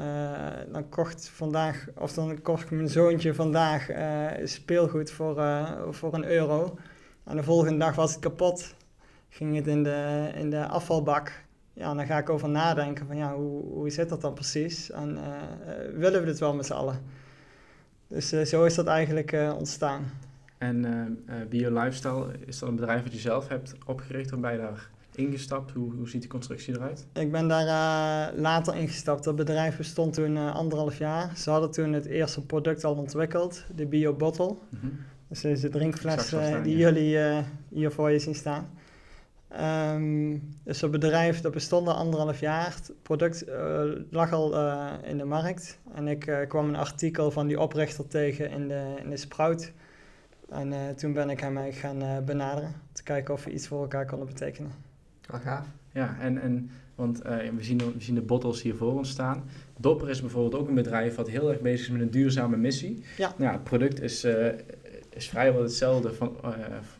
dan kocht vandaag, of dan kocht mijn zoontje vandaag speelgoed voor, voor een euro. En de volgende dag was het kapot. Ging het in de, in de afvalbak. Ja, dan ga ik over nadenken van ja, hoe, hoe zit dat dan precies? En willen we dit wel met z'n allen? Dus zo is dat eigenlijk ontstaan. En Bio Lifestyle, is dat een bedrijf dat je zelf hebt opgericht of daar ingestapt? Hoe, hoe ziet die constructie eruit? Ik ben daar uh, later ingestapt. Dat bedrijf bestond toen uh, anderhalf jaar. Ze hadden toen het eerste product al ontwikkeld, de Bio Bottle. Mm -hmm. Dus deze drinkfles staan, die ja. jullie hier voor je zien staan. Um, dus het bedrijf dat bestond al anderhalf jaar. Het product lag al in de markt. En ik kwam een artikel van die oprichter tegen in de, in de Sprout. En toen ben ik hem gaan benaderen. Om te kijken of we iets voor elkaar konden betekenen. Wel gaaf. Ja, en, en want uh, we, zien, we zien de bottles hier voor ons staan. Dopper is bijvoorbeeld ook een bedrijf wat heel erg bezig is met een duurzame missie. Ja. Nou, het product is, uh, is vrijwel hetzelfde van, uh,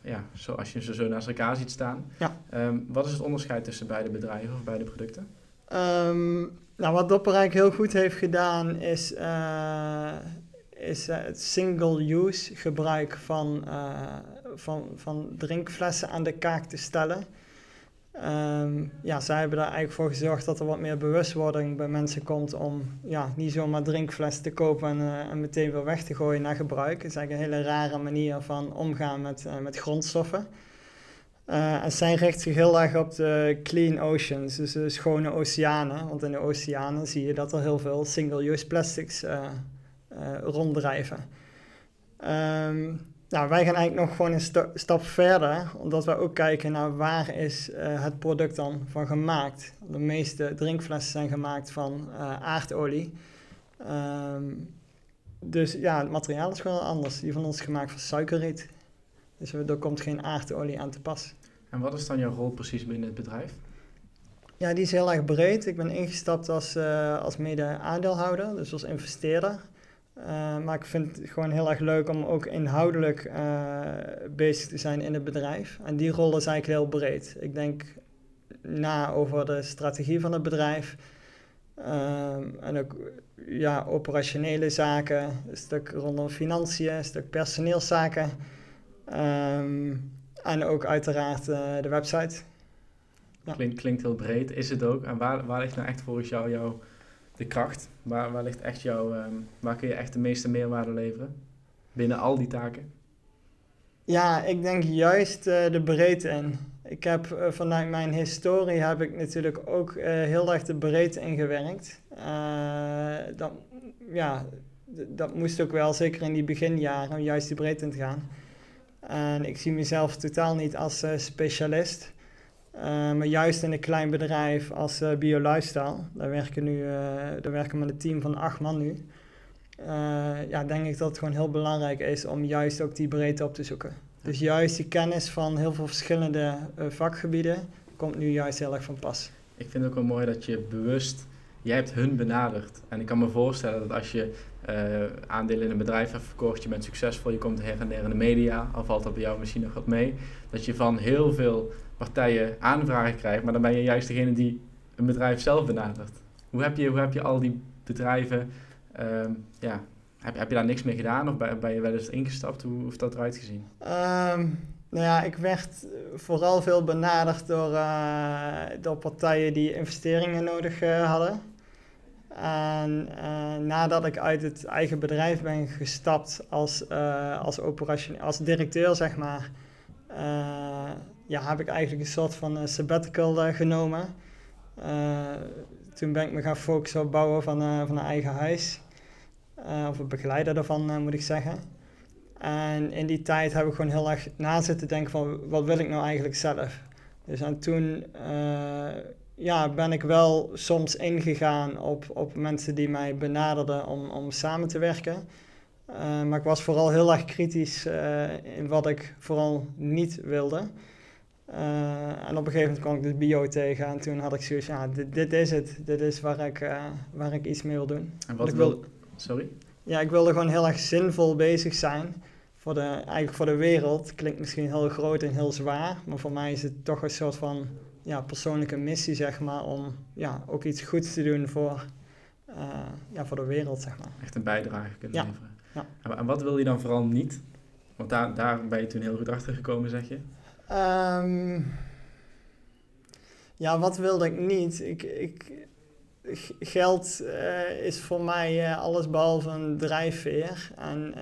ja, zoals je ze zo naast elkaar ziet staan. Ja. Um, wat is het onderscheid tussen beide bedrijven of beide producten? Um, nou, wat Dopper eigenlijk heel goed heeft gedaan is, is het single-use gebruik van, van, van drinkflessen aan de kaak te stellen. Um, ja, zij hebben er eigenlijk voor gezorgd dat er wat meer bewustwording bij mensen komt om ja, niet zomaar drinkfles te kopen en, en meteen weer weg te gooien naar gebruik. Het is eigenlijk een hele rare manier van omgaan met, uh, met grondstoffen. Uh, en zij richt zich heel erg op de clean oceans, dus de schone oceanen. Want in de oceanen zie je dat er heel veel single-use plastics ronddrijven. Um, nou, wij gaan eigenlijk nog gewoon een sta stap verder, omdat wij ook kijken naar waar is uh, het product dan van gemaakt. De meeste drinkflessen zijn gemaakt van uh, aardolie. Um, dus ja, het materiaal is gewoon anders. Die van ons is gemaakt van suikerriet. Dus er komt geen aardolie aan te pas. En wat is dan jouw rol precies binnen het bedrijf? Ja, die is heel erg breed. Ik ben ingestapt als, uh, als mede-aandeelhouder, dus als investeerder. Uh, maar ik vind het gewoon heel erg leuk om ook inhoudelijk uh, bezig te zijn in het bedrijf. En die rol is eigenlijk heel breed. Ik denk na over de strategie van het bedrijf. Uh, en ook ja, operationele zaken, een stuk rondom financiën, een stuk personeelszaken. Um, en ook uiteraard uh, de website. Klinkt, klinkt heel breed, is het ook. En waar, waar ligt nou echt volgens jou jouw de kracht? Waar, waar ligt echt jouw, um, waar kun je echt de meeste meerwaarde leveren binnen al die taken? Ja, ik denk juist uh, de breedte in. Ik heb uh, vanuit mijn historie heb ik natuurlijk ook uh, heel erg de breedte ingewerkt. dat, ja, dat moest ook wel, zeker in die beginjaren, om juist die breedte in te gaan. En ik zie mezelf totaal niet als specialist. Uh, maar juist in een klein bedrijf als uh, Bio Lifestyle, daar werken, nu, uh, daar werken we met een team van acht man nu. ja, denk ik dat het gewoon heel belangrijk is om juist ook die breedte op te zoeken. Dus juist die kennis van heel veel verschillende vakgebieden komt nu juist heel erg van pas. Ik vind het ook wel mooi dat je bewust, jij hebt hun benaderd. En ik kan me voorstellen dat als je aandelen in een bedrijf hebt verkocht, je bent succesvol, je komt her en der in de media, al valt dat bij jou misschien nog wat mee, dat je van heel veel partijen aanvragen krijgt, maar dan ben je juist degene die een bedrijf zelf benadert. Hoe heb je, hoe heb je al die bedrijven, um, ja, heb, heb je daar niks mee gedaan of ben, je wel eens ingestapt? Hoe heeft dat eruit gezien? Um, nou ja, ik werd vooral veel benaderd door, uh, door partijen die investeringen nodig uh, hadden. En uh, nadat ik uit het eigen bedrijf ben gestapt als, als, operation, als directeur, zeg maar, ja, heb ik eigenlijk een soort van sabbatical genomen. Toen ben ik me gaan focussen op het bouwen van, van een eigen huis. of het begeleiden daarvan, moet ik zeggen. En in die tijd heb ik gewoon heel erg na zitten denken van, wat wil ik nou eigenlijk zelf? Dus en toen ja, ben ik wel soms ingegaan op, op mensen die mij benaderden om, om samen te werken. Uh, maar ik was vooral heel erg kritisch uh, in wat ik vooral niet wilde. Uh, en op een gegeven moment kwam ik dus bio tegen en toen had ik zoiets, ja, dit, dit is het. Dit is waar ik, waar ik iets mee wil doen. En wat ik wil... Sorry? Ja, ik wilde gewoon heel erg zinvol bezig zijn. Voor de, eigenlijk voor de wereld. Klinkt misschien heel groot en heel zwaar. Maar voor mij is het toch een soort van ja, persoonlijke missie, zeg maar. Om ja, ook iets goeds te doen voor, uh, ja, voor de wereld, zeg maar. Echt een bijdrage kunnen ja. leveren. Ja. En, wat wil je dan vooral niet? Want daar, daar ben je toen heel goed achter gekomen, zeg je. Um, ja, wat wilde ik niet? Ik, ik, geld uh, is voor mij uh, alles behalve een drijfveer. En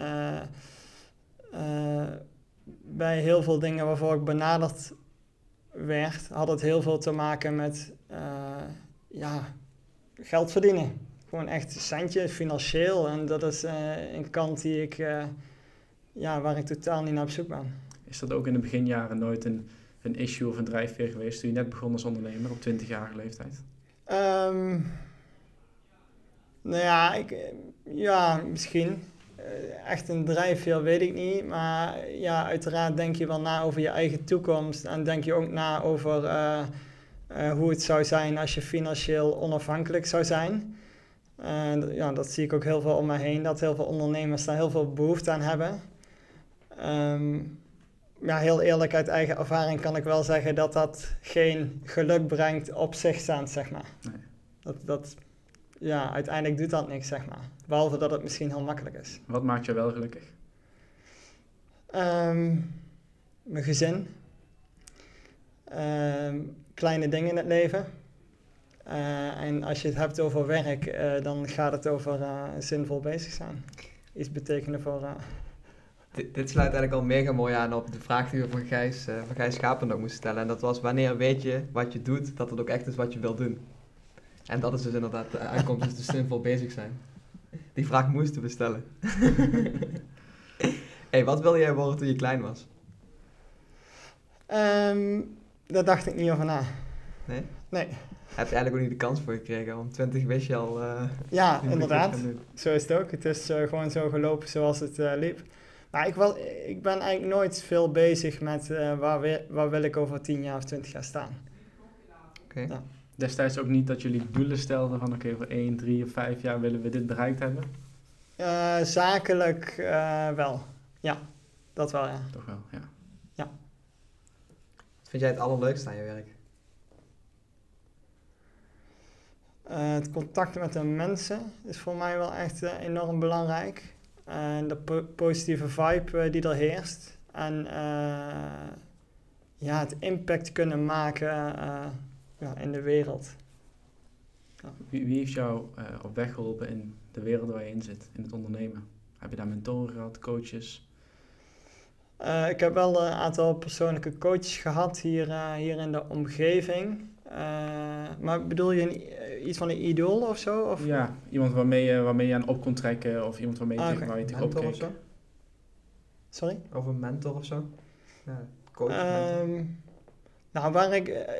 bij heel veel dingen waarvoor ik benaderd werd, had het heel veel te maken met eh, ja, geld verdienen. Gewoon echt centje, financieel. En dat is eh, een kant die ik, eh, ja, waar ik totaal niet naar op zoek ben. Is dat ook in de beginjaren nooit een, een issue of een drijfveer geweest toen je net begon als ondernemer op 20-jarige leeftijd? Ehm, nou ja, ik, ja, misschien. Eh, echt een drijfveer weet ik niet. Maar ja, uiteraard denk je wel na over je eigen toekomst. En denk je ook na over eh, eh, hoe het zou zijn als je financieel onafhankelijk zou zijn. En ja, dat zie ik ook heel veel om me heen. Dat heel veel ondernemers daar heel veel behoefte aan hebben. Ehm, ja, heel eerlijk uit eigen ervaring kan ik wel zeggen dat dat geen geluk brengt op zich staand, zeg maar. Nee. Dat, dat, ja, uiteindelijk doet dat niks, zeg maar. Behalve dat het misschien heel makkelijk is. Wat maakt je wel gelukkig? Ehm, mijn gezin. Ehm, kleine dingen in het leven. Eh, en als je het hebt over werk, eh, dan gaat het over eh, zinvol bezig zijn. Iets betekenen voor... Dit, dit sluit eigenlijk al mega mooi aan op de vraag die we van Gijs, eh, van Gijs Schapen ook moesten stellen. En dat was wanneer weet je wat je doet, dat het ook echt is wat je wil doen. En dat is dus inderdaad de uitkomst, is dus zinvol bezig zijn. Die vraag moesten we stellen. (laughs) hey, wat wilde jij worden toen je klein was? Ehm, daar dacht ik niet over na. Nee? Nee. Heb je eigenlijk ook niet de kans voor gekregen? Om 20 wist je al... eh, Ja, inderdaad. Zo is het ook. Het is eh, gewoon zo gelopen zoals het eh, liep. Maar ik, wel, ik ben eigenlijk nooit veel bezig met waar, we- waar wil ik over 10 jaar of 20 jaar staan. Oké. Destijds ook niet dat jullie doelen stelden van oké, over 1, 3 of 5 jaar willen we dit bereikt hebben? Eh, zakelijk eh, wel. Ja, dat wel ja. Toch wel, ja. Wat vind jij het allerleukste aan je werk? Eh, het contact met de mensen is voor mij wel echt enorm belangrijk. En de po- positieve vibe die er heerst. En eh, ja, het impact kunnen maken eh, ja, in de wereld. Wie, wie heeft jou eh, op weg geholpen in de wereld waar je in zit, in het ondernemen? Heb je daar mentoren gehad, coaches? Eh, ik heb wel een aantal persoonlijke coaches gehad hier, eh, hier in de omgeving. Eh, maar bedoel je een, iets van een idool of zo? Of? Ja, iemand waarmee je, waarmee je aan op kon trekken of iemand waarmee je, Ah, oké. waar je tegenop of? Sorry? Of een mentor of zo? Ja, coach. mentor. Ehm, nou, waar ik, eh,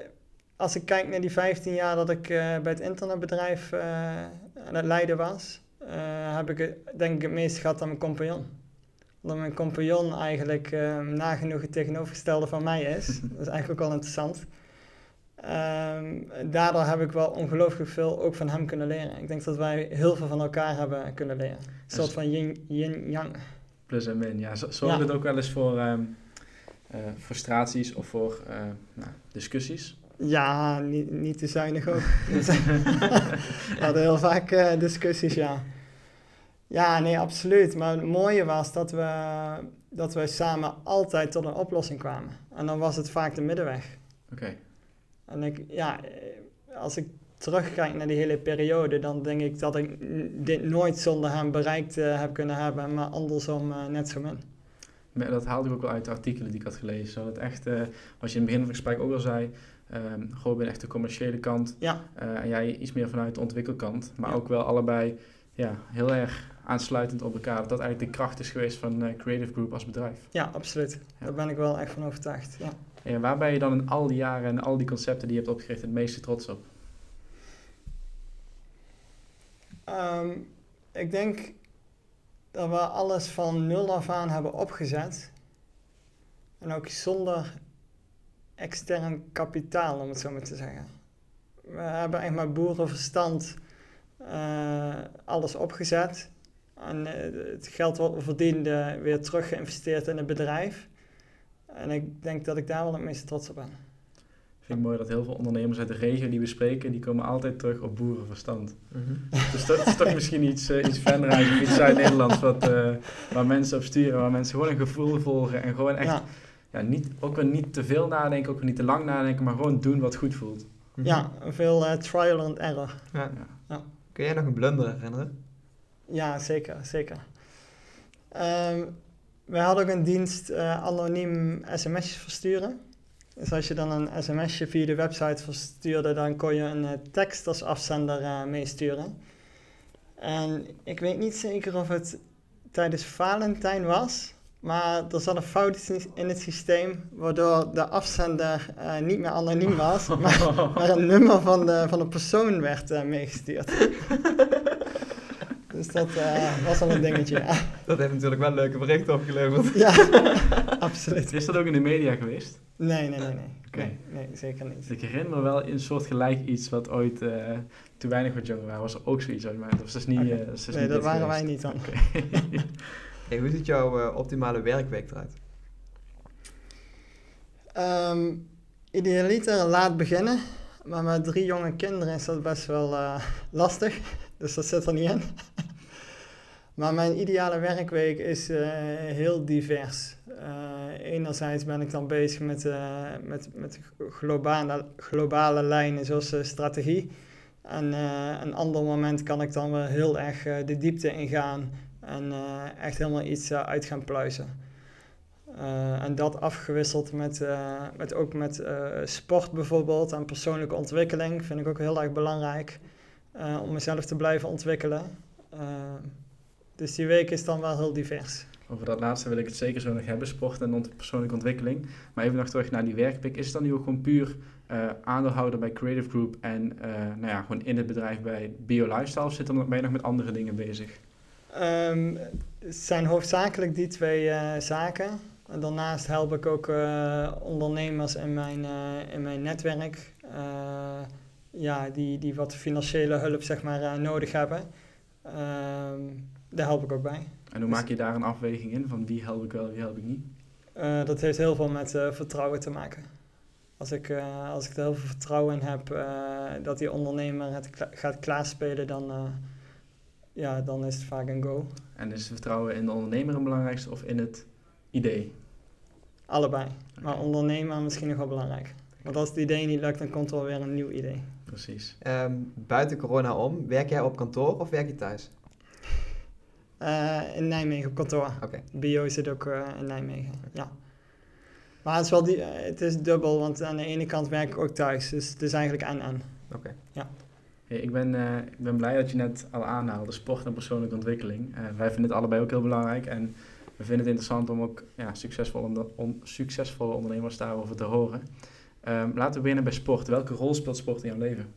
als ik kijk naar die 15 jaar dat ik eh, bij het internetbedrijf eh, aan het leiden was, eh, heb ik het, denk ik het meest gehad aan mijn compagnon. Omdat mijn compagnon eigenlijk eh, nagenoeg het tegenovergestelde van mij is. (laughs) dat is eigenlijk ook wel interessant. Ehm, daardoor heb ik wel ongelooflijk veel ook van hem kunnen leren. Ik denk dat wij heel veel van elkaar hebben kunnen leren. Een soort Dus- van yin- yin-yang. Plus en min, ja. Zorgt Ja. het ook wel eens voor ehm, eh, frustraties of voor nou, discussies? Ja, niet, niet te zuinig ook. (laughs) (laughs) We hadden heel vaak eh, discussies, ja. Ja, nee, absoluut. Maar het mooie was dat we, dat we samen altijd tot een oplossing kwamen. En dan was het vaak de middenweg. Oké. En ik, ja, als ik terugkijk naar die hele periode, dan denk ik dat ik dit nooit zonder hem bereikt eh, heb kunnen hebben, maar andersom eh, net zo min. Dat haalde ik ook wel uit de artikelen die ik had gelezen. Dat echt, eh, wat je in het begin van het gesprek ook al zei, gewoon ben echt de commerciële kant Ja, eh, en jij iets meer vanuit de ontwikkelkant. Maar Ja. ook wel allebei ja, heel erg aansluitend op elkaar. Dat dat eigenlijk de kracht is geweest van eh, Creative Group als bedrijf. ja, absoluut. Ja. Daar ben ik wel echt van overtuigd. Ja. En waar ben je dan in al die jaren en al die concepten die je hebt opgericht het meeste trots op? Ehm, ik denk dat we alles van nul af aan hebben opgezet. En ook zonder extern kapitaal, om het zo maar te zeggen. We hebben echt met boerenverstand eh, alles opgezet. En eh, het geld wat we verdienden weer terug geïnvesteerd in het bedrijf. En ik denk dat ik daar wel het meeste trots op ben. Vind ik mooi dat heel veel ondernemers uit de regio die we spreken, die komen altijd terug op boerenverstand. Mhm. Dus dat is toch misschien iets, eh, iets Venray of iets (laughs) Zuid-Nederlands, wat, eh, waar mensen op sturen, waar mensen gewoon een gevoel volgen en gewoon echt, ja. Ja, niet, ook weer niet te veel nadenken, ook weer niet te lang nadenken, maar gewoon doen wat goed voelt. Mhm. ja veel eh, trial and error. Ja. Ja. Kun jij nog een blunder herinneren? Ja, zeker, zeker. Ehm wij hadden ook een dienst eh, anoniem sms'jes versturen. Dus als je dan een sms'je via de website verstuurde, dan kon je een eh, tekst als afzender uh, meesturen. En ik weet niet zeker of het tijdens Valentijn was, maar er zat een fout in het systeem, waardoor de afzender uh, niet meer anoniem was, (laughs) maar, maar, een nummer van de, van de persoon werd uh, meegestuurd. dus dat uh, was al een dingetje, ja. Dat heeft natuurlijk wel leuke berichten opgeleverd. ja, (laughs) absoluut. Is dat ook in de media geweest? Nee, nee, nee, nee. Okay. nee, nee zeker niet. Ik herinner me wel een soort gelijk iets wat ooit, toen weinig wat jonger waren, was er ook zoiets uit. Maar dat was dus niet... Okay. Dus nee, niet dat waren geweest. wij niet dan. Okay. (laughs) Hoe ziet jouw uh, optimale werkweek eruit? Um, idealiter laat beginnen, maar met drie jonge kinderen is dat best wel uh, lastig, (laughs) dus dat zit er niet in. (laughs) maar mijn ideale werkweek is uh, heel divers. enerzijds ben ik dan bezig met, met, met globale, globale lijnen zoals strategie. En een ander moment kan ik dan wel heel erg de diepte ingaan en uh, echt helemaal iets uh, uit gaan pluizen. Uh, en dat afgewisseld met, met ook met sport bijvoorbeeld en persoonlijke ontwikkeling vind ik ook heel erg belangrijk om mezelf te blijven ontwikkelen. dus die week is dan wel heel divers. Over dat laatste wil ik het zeker zo nog hebben, sport en persoonlijke ontwikkeling. Maar even nog terug naar die werkweek. Is het dan nu ook gewoon puur aandeelhouder bij Creative Group en nou ja, gewoon in het bedrijf bij Bio Lifestyle? Of zit er, nog met andere dingen bezig? Um, het zijn hoofdzakelijk die twee uh, zaken. En daarnaast help ik ook uh, ondernemers in mijn, uh, in mijn netwerk. ja, die, die wat financiële hulp zeg maar, nodig hebben. Um, daar help ik ook bij. En hoe dus, maak je daar een afweging in van wie help ik wel, wie help ik niet? dat heeft heel veel met vertrouwen te maken. Als ik, als ik er heel veel vertrouwen in heb dat die ondernemer het kla gaat klaarspelen, dan ja, dan is het vaak een go. En is het vertrouwen in de ondernemer het belangrijkste of in het idee? Allebei. Maar ondernemer misschien nog wel belangrijk. Want als het idee niet lukt, dan komt er wel weer een nieuw idee. Precies. Um, buiten corona om, werk jij op kantoor of werk je thuis? Uh, in Nijmegen op kantoor. Okay. Bio zit ook uh, in Nijmegen, ja. Maar het is, wel die, uh, het is dubbel, want aan de ene kant werk ik ook thuis. Dus het is eigenlijk en-en. Oké. Ja ik, ben, uh, ik ben blij dat je net al aanhaalde, sport en persoonlijke ontwikkeling. Uh, wij vinden het allebei ook heel belangrijk en we vinden het interessant om ook ja, succesvolle, om succesvolle ondernemers daarover te horen. Um, laten we beginnen bij sport. Welke rol speelt sport in jouw leven?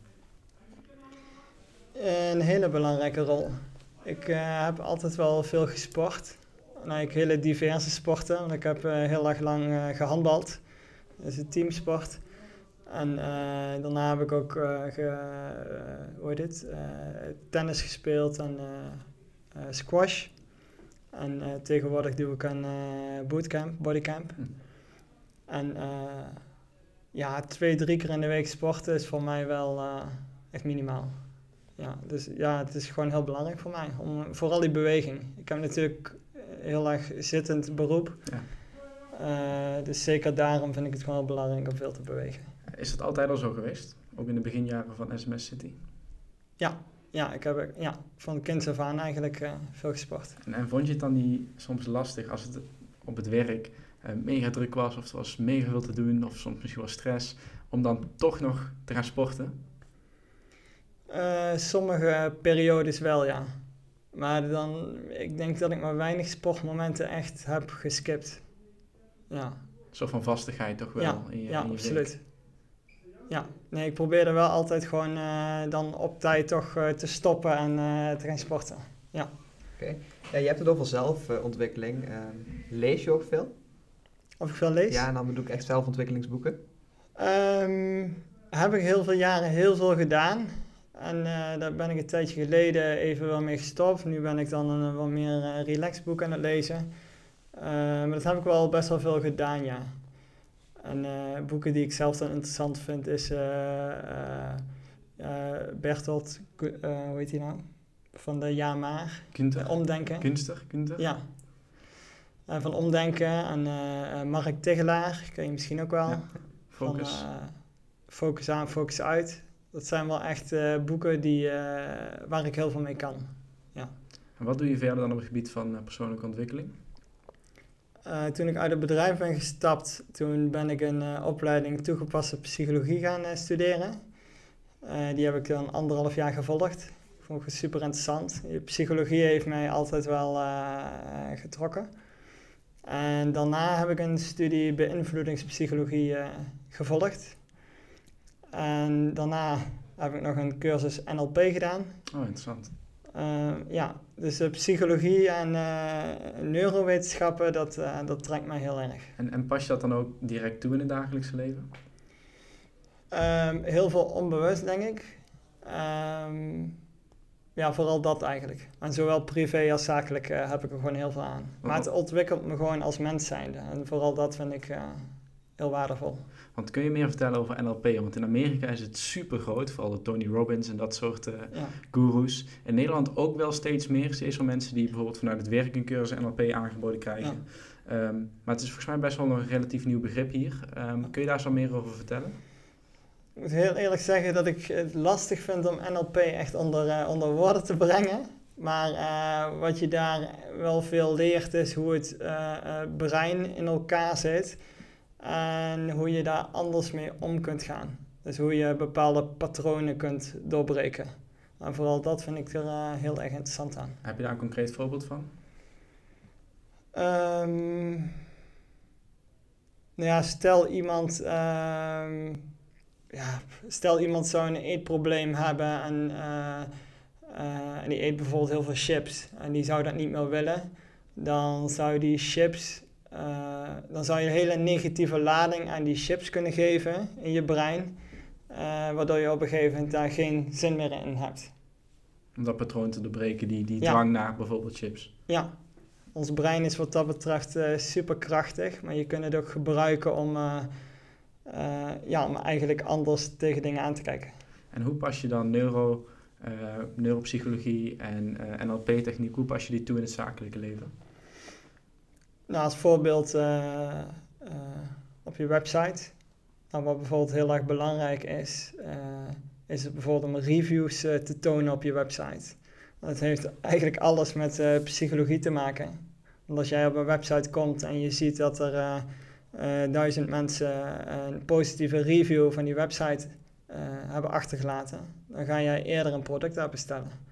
Een hele belangrijke rol. Ik uh, heb altijd wel veel gesport. Nou, ik hele diverse sporten, want ik heb heel erg lang gehandbald. Dat is een teamsport. En uh, daarna heb ik ook uh, ge, uh, hoe heet het? tennis gespeeld en squash. En tegenwoordig doe ik een bootcamp, bodycamp. Hm. En ja, twee, drie keer in de week sporten is voor mij wel echt minimaal. Ja, dus ja, het is gewoon heel belangrijk voor mij. Om, vooral die beweging. Ik heb natuurlijk heel erg zittend beroep. Ja. dus zeker daarom vind ik het gewoon heel belangrijk om veel te bewegen. Is dat altijd al zo geweest? Ook in de beginjaren van SMS City? Ja, ja ik heb ja, van kind af aan eigenlijk uh, veel gesport. En, en, vond je het dan niet soms lastig als het op het werk uh, mega druk was of er was mega veel te doen of soms misschien wel stress, om dan toch nog te gaan sporten? Uh, sommige periodes wel, ja. Maar dan, ik denk dat ik maar weinig sportmomenten echt heb geskipt. Ja. Een soort van vastigheid toch wel? Ja, in je, ja in je absoluut ja. Nee, ik probeerde wel altijd gewoon uh, dan op tijd toch uh, te stoppen en uh, te gaan sporten. Ja. Oké. Okay. Ja, je hebt het over zelfontwikkeling. Ehm, lees je ook veel? Of ik veel lees? Ja, en dan bedoel ik echt zelfontwikkelingsboeken. Um, heb ik heel veel jaren heel veel gedaan. En daar ben ik een tijdje geleden even wel mee gestopt. Nu ben ik dan een wat meer relaxed boek aan het lezen. maar dat heb ik wel best wel veel gedaan, ja. En uh, boeken die ik zelf dan interessant vind is uh, uh, Bertolt, hoe heet hij nou? Van de Ja Maar. Omdenken. Kunstig, kunstig. Ja. van Omdenken en Mark Tegelaar, ken je misschien ook wel. Ja. Focus. Van, focus aan, focus uit. Dat zijn wel echt boeken die, waar ik heel veel mee kan. Ja. En wat doe je verder dan op het gebied van persoonlijke ontwikkeling? Uh, toen ik uit het bedrijf ben gestapt, toen ben ik een uh, opleiding toegepaste psychologie gaan uh, studeren. die heb ik dan anderhalf jaar gevolgd. Vond ik super interessant. Psychologie heeft mij altijd wel getrokken. En daarna heb ik een studie beïnvloedingspsychologie gevolgd. En daarna heb ik nog een cursus NLP gedaan. Oh, interessant. Uh, ja, dus uh, psychologie en uh, neurowetenschappen, dat, dat trekt mij heel erg. En, en pas je dat dan ook direct toe in het dagelijkse leven? Um, heel veel onbewust, denk ik. Um, ja, vooral dat eigenlijk. En zowel privé als zakelijk heb ik er gewoon heel veel aan. Maar het ontwikkelt me gewoon als mens zijnde. En vooral dat vind ik heel waardevol. Want kun je meer vertellen over NLP? Want in Amerika is het super groot, vooral de Tony Robbins en dat soort uh, ja. gurus. In Nederland ook wel steeds meer. Steeds meer mensen die bijvoorbeeld vanuit het werk een cursus NLP aangeboden krijgen. Ja. Um, maar het is volgens mij best wel een relatief nieuw begrip hier. Um, kun je daar zo meer over vertellen? Ik moet heel eerlijk zeggen dat ik het lastig vind om NLP echt onder, uh, onder woorden te brengen. Maar uh, wat je daar wel veel leert is hoe het brein in elkaar zit en hoe je daar anders mee om kunt gaan. Dus hoe je bepaalde patronen kunt doorbreken. En vooral dat vind ik er uh, heel erg interessant aan. Heb je daar een concreet voorbeeld van? Um, nou ja, stel iemand, um, ja, stel iemand zou een eetprobleem hebben en, uh, uh, en die eet bijvoorbeeld heel veel chips en die zou dat niet meer willen, dan zou die chips uh, dan zou je een hele negatieve lading aan die chips kunnen geven in je brein, uh, waardoor je op een gegeven moment daar geen zin meer in hebt. Om dat patroon te doorbreken, die, die drang naar bijvoorbeeld chips. Ja, ons brein is wat dat betreft uh, superkrachtig, maar je kunt het ook gebruiken om, ja, om eigenlijk anders tegen dingen aan te kijken. En hoe pas je dan neuro, neuropsychologie en NLP-techniek, hoe pas je die toe in het zakelijke leven? Nou, als voorbeeld uh, uh, op je website. Nou, wat bijvoorbeeld heel erg belangrijk is, uh, is het bijvoorbeeld om reviews te tonen op je website. Dat heeft eigenlijk alles met psychologie te maken. Want als jij op een website komt en je ziet dat er duizend mensen een positieve review van die website hebben achtergelaten, dan ga jij eerder een product daar bestellen.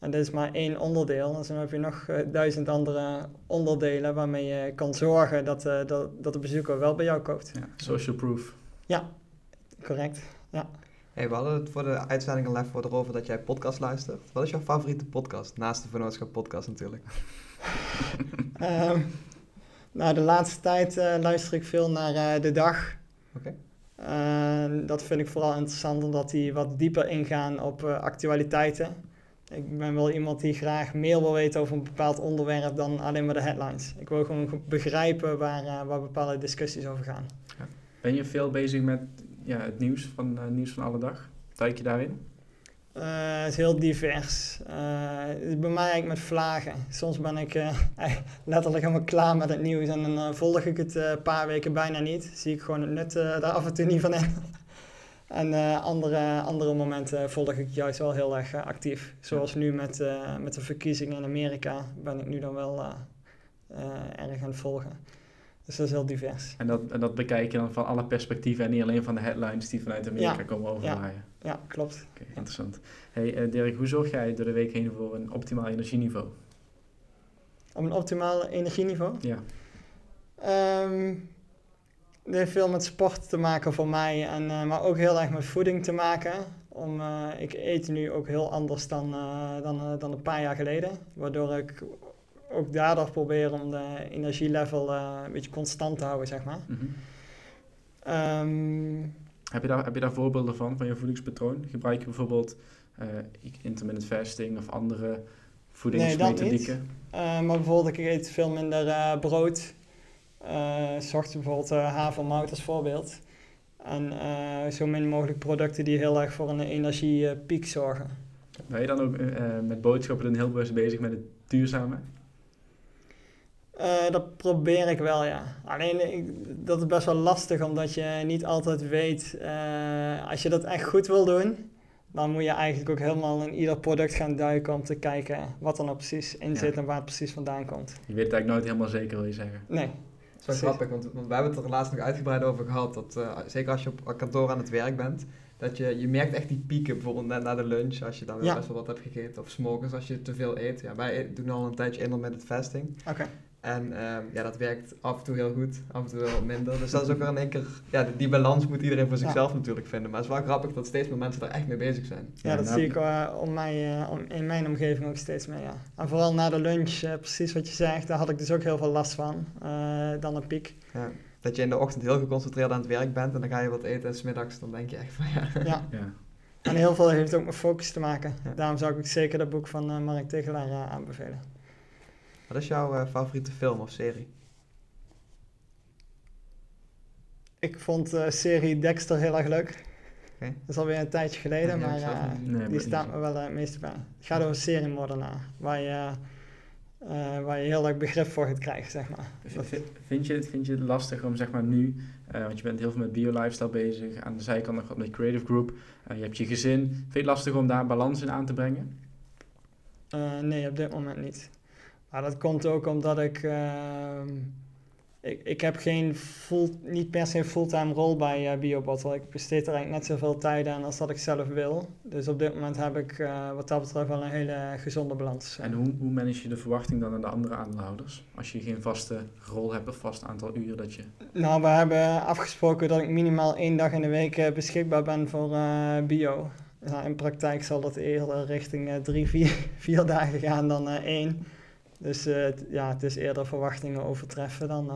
En dit is maar één onderdeel. Dus dan heb je nog uh, duizend andere onderdelen waarmee je kan zorgen dat, uh, dat, dat de bezoeker wel bij jou koopt. Ja, social proof. Ja, correct. Ja. Hey, we hadden het voor de uitzending al even erover dat jij podcast luistert. Wat is jouw favoriete podcast? Naast de Vernootschap podcast natuurlijk. um, (laughs) nou, de laatste tijd uh, luister ik veel naar De Dag. Oké. Okay. dat vind ik vooral interessant omdat die wat dieper ingaan op actualiteiten. Ik ben wel iemand die graag meer wil weten over een bepaald onderwerp dan alleen maar de headlines. Ik wil gewoon begrijpen waar, uh, waar bepaalde discussies over gaan. Ja. Ben je veel bezig met ja, het nieuws van, uh, nieuws van alle dag? Duik je daarin? Uh, het is heel divers. het is bij mij eigenlijk met vlagen. Soms ben ik (laughs) letterlijk helemaal klaar met het nieuws en dan volg ik het een paar weken bijna niet. Zie ik gewoon het nut daar af en toe niet van in. En uh, andere, andere momenten volg ik juist wel heel erg uh, actief. Zoals nu met, uh, met de verkiezingen in Amerika ben ik nu dan wel erg aan het volgen. Dus dat is heel divers. En dat, en dat bekijk je dan van alle perspectieven en niet alleen van de headlines die vanuit Amerika ja. komen overwaaien? Ja, ja klopt. Okay, interessant. Hey Dirk, hoe zorg jij door de week heen voor een optimaal energieniveau? Op een optimaal energieniveau? Ja. Um, het heeft veel met sport te maken voor mij, en, uh, maar ook heel erg met voeding te maken. Om, uh, ik eet nu ook heel anders dan, uh, dan, dan een paar jaar geleden. Waardoor ik ook daardoor probeer om de energielevel een beetje constant te houden, zeg maar. Mm -hmm. um, heb, je daar, heb je daar voorbeelden van, van je voedingspatroon? Gebruik je bijvoorbeeld intermittent fasting of andere voedingsmethodieken? Nee, maar bijvoorbeeld ik eet veel minder brood uh, zocht bijvoorbeeld uh, havermout als voorbeeld. En uh, zo min mogelijk producten die heel erg voor een energiepiek zorgen. Ben je dan ook met boodschappen dan heel bewust bezig met het duurzame? dat probeer ik wel, ja. Alleen ik, dat is best wel lastig, omdat je niet altijd weet... als je dat echt goed wil doen, dan moet je eigenlijk ook helemaal in ieder product gaan duiken... om te kijken wat er nou precies in zit en waar het precies vandaan komt. Je weet het eigenlijk nooit helemaal zeker, wil je zeggen? Nee, is wel grappig, want, want we hebben het er laatst nog uitgebreid over gehad. Dat, uh, zeker als je op kantoor aan het werk bent, dat je, je merkt echt die pieken, bijvoorbeeld net na de lunch, als je dan ja. best wel wat hebt gegeten. Of smokers als je te veel eet. Ja, wij doen al een tijdje in met het fasting. Oké. En ehm, ja, dat werkt af en toe heel goed, af en toe wel minder. Dus dat is ook weer in één keer... Ja, die, balans moet iedereen voor zichzelf natuurlijk vinden. Maar het is wel grappig dat steeds meer mensen daar echt mee bezig zijn. Ja, dat zie ik uh, om mij, uh, om, in mijn omgeving ook steeds meer, ja. En vooral na de lunch, uh, precies wat je zegt, daar had ik dus ook heel veel last van. dan een piek. Ja. Dat je in de ochtend heel geconcentreerd aan het werk bent en dan ga je wat eten en smiddags dan denk je echt van ja. ja. (laughs) ja. En heel veel heeft ook met focus te maken. Daarom zou ik zeker dat boek van Mark Tegelaar aanbevelen. Wat is jouw uh, favoriete film of serie? Ik vond de uh, serie Dexter heel erg leuk. Okay. Dat is alweer een tijdje geleden, maar uh, nee, die staat me wel het meeste bij. Het gaat over seriemoordenaar, waar je, waar je heel erg begrip voor gaat krijgen, zeg maar. Vind je het, vind je het lastig om zeg maar nu, want je bent heel veel met bio-lifestyle bezig, aan de zijkant nog met Creative Group, je hebt je gezin. Vind je het lastig om daar balans in aan te brengen? nee, op dit moment niet. Maar dat komt ook omdat ik, uh, ik, ik heb geen full, niet per se een fulltime rol bij uh, BioBottle. Ik besteed er eigenlijk net zoveel tijd aan als dat ik zelf wil. Dus op dit moment heb ik uh, wat dat betreft wel een hele gezonde balans. En hoe, hoe manage je de verwachting dan aan de andere aandeelhouders? Als je geen vaste rol hebt of vast aantal uren dat je... Nou, we hebben afgesproken dat ik minimaal één dag in de week uh, beschikbaar ben voor bio. Nou, in praktijk zal dat eerder richting drie, vier, (laughs) vier dagen gaan dan één. Dus uh, ja, het is eerder verwachtingen overtreffen dan,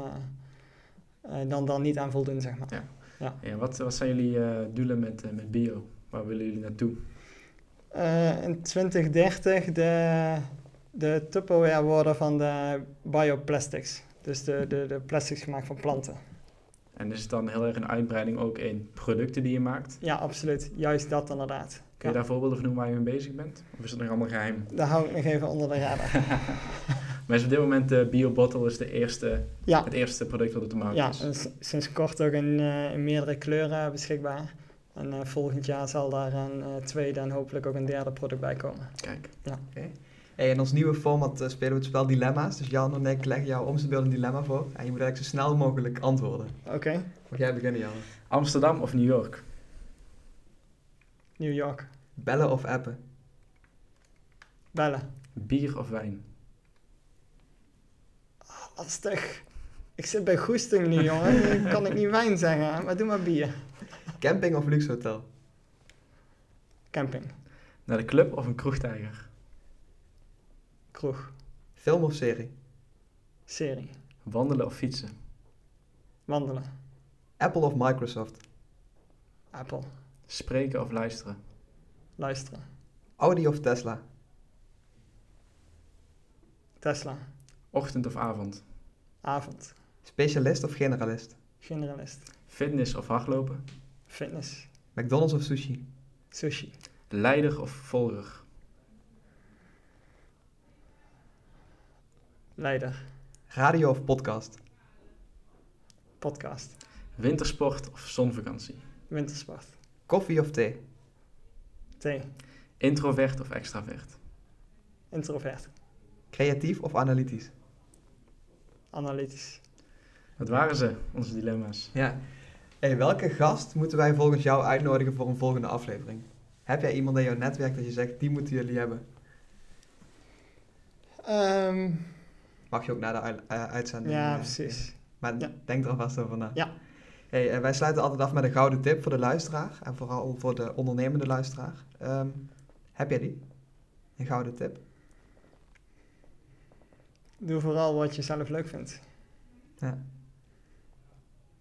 uh, dan, dan niet aan voldoen, zeg maar. Ja. Ja. ja wat, wat zijn jullie doelen met, met bio? Waar willen jullie naartoe? in 2030 de, de Tupperware worden van de bioplastics. Dus de, de, de plastics gemaakt van planten. En is het dan heel erg een uitbreiding ook in producten die je maakt? Ja, absoluut. Juist dat inderdaad. Kun je daar voorbeelden van noemen waar je mee bezig bent? Of is het nog allemaal geheim? Daar hou ik nog even onder de radar. (laughs) maar is op dit moment de BioBottle is de eerste, ja. het eerste product wat op de markt ja, is? Ja, sinds kort ook in, uh, in, meerdere kleuren beschikbaar. En uh, volgend jaar zal daar een uh, tweede en hopelijk ook een derde product bij komen. Kijk. Ja. Okay. Hey, in ons nieuwe format spelen we het spel Dilemma's. Dus Jan en ik leggen jou om beeld een dilemma voor. En je moet eigenlijk zo snel mogelijk antwoorden. Oké. Okay. Mag jij beginnen, Jan? Amsterdam of New York? New York. Bellen of appen? Bellen. Bier of wijn? Oh, lastig. Ik zit bij goesting nu, jongen. (laughs) kan ik niet wijn zeggen, maar doe maar bier. Camping of luxe hotel? Camping. Naar de club of een kroegtijger? Kroeg. Film of serie? Serie. Wandelen of fietsen? Wandelen. Apple of Microsoft? Apple. Spreken of luisteren? Luisteren. Audi of Tesla? Tesla. Ochtend of avond? Avond. Specialist of generalist? Generalist. Fitness of hardlopen? Fitness. McDonald's of sushi? Sushi. Leider of volger? Leider. Radio of podcast? Podcast. Wintersport of zonvakantie? Wintersport. Koffie of thee? Thee. Introvert of extravert? Introvert. Creatief of analytisch? Analytisch. Wat waren ze, onze dilemma's? Ja. Hey, welke gast moeten wij volgens jou uitnodigen voor een volgende aflevering? Heb jij iemand in jouw netwerk dat je zegt, die moeten jullie hebben? Um, Mag je ook naar de uh, uitzending? Ja, uh, precies. Maar ja. denk er alvast over na. Ja. Hey, uh, wij sluiten altijd af met een gouden tip voor de luisteraar. En vooral voor de ondernemende luisteraar. Um, heb jij die? Een gouden tip? Doe vooral wat je zelf leuk vindt. Ja.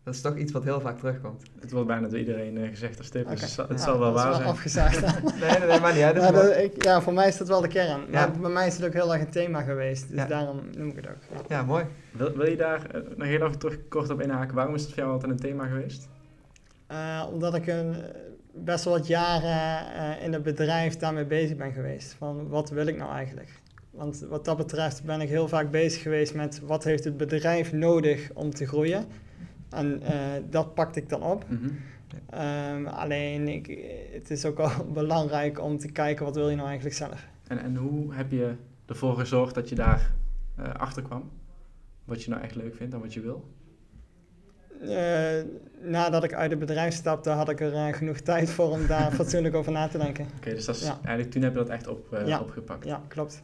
Dat is toch iets wat heel vaak terugkomt. Het wordt bijna door iedereen uh, gezegd als tip, okay. dus het, het ja, zal wel waar zijn. afgezaagd. (laughs) nee, nee, nee, maar niet. Ja, maar dat, ik, ja, voor mij is dat wel de kern. Maar bij mij is het ook heel erg een thema geweest, dus daarom noem ik het ook. Ja, mooi. Wil, wil je daar uh, nog heel even terug kort op inhaken? Waarom is het voor jou altijd een thema geweest? Uh, omdat ik een, best wel wat jaren in het bedrijf daarmee bezig ben geweest. Van wat wil ik nou eigenlijk? Want wat dat betreft ben ik heel vaak bezig geweest met wat heeft het bedrijf nodig om te groeien. En uh, dat pakte ik dan op. Mm-hmm. um, alleen, ik, het is ook wel (laughs) belangrijk om te kijken wat wil je nou eigenlijk zelf. En, en hoe heb je ervoor gezorgd dat je daar uh, achter kwam? Wat je nou echt leuk vindt en wat je wil? eh, nadat ik uit het bedrijf stapte, had ik er eh, genoeg (laughs) tijd voor om daar (laughs) fatsoenlijk over na te denken. Oké, dus dat is, Ja. eigenlijk toen heb je dat echt op, eh, Ja. opgepakt. Ja, klopt.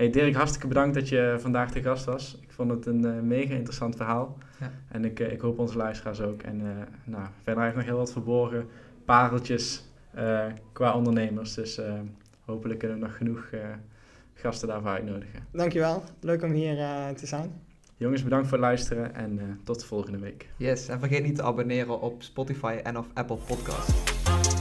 Hey Dirk, hartstikke bedankt dat je vandaag te gast was. Ik vond het een eh, mega interessant verhaal. Ja. En ik, eh, ik hoop onze luisteraars ook. En eh, nou, verder heeft nog heel wat verborgen pareltjes eh, qua ondernemers. Dus eh, hopelijk kunnen we nog genoeg eh, gasten daarvoor uitnodigen. Dankjewel. Leuk om hier eh, te zijn. Jongens, bedankt voor het luisteren en eh, tot de volgende week. Yes, en vergeet niet te abonneren op Spotify en of Apple Podcasts.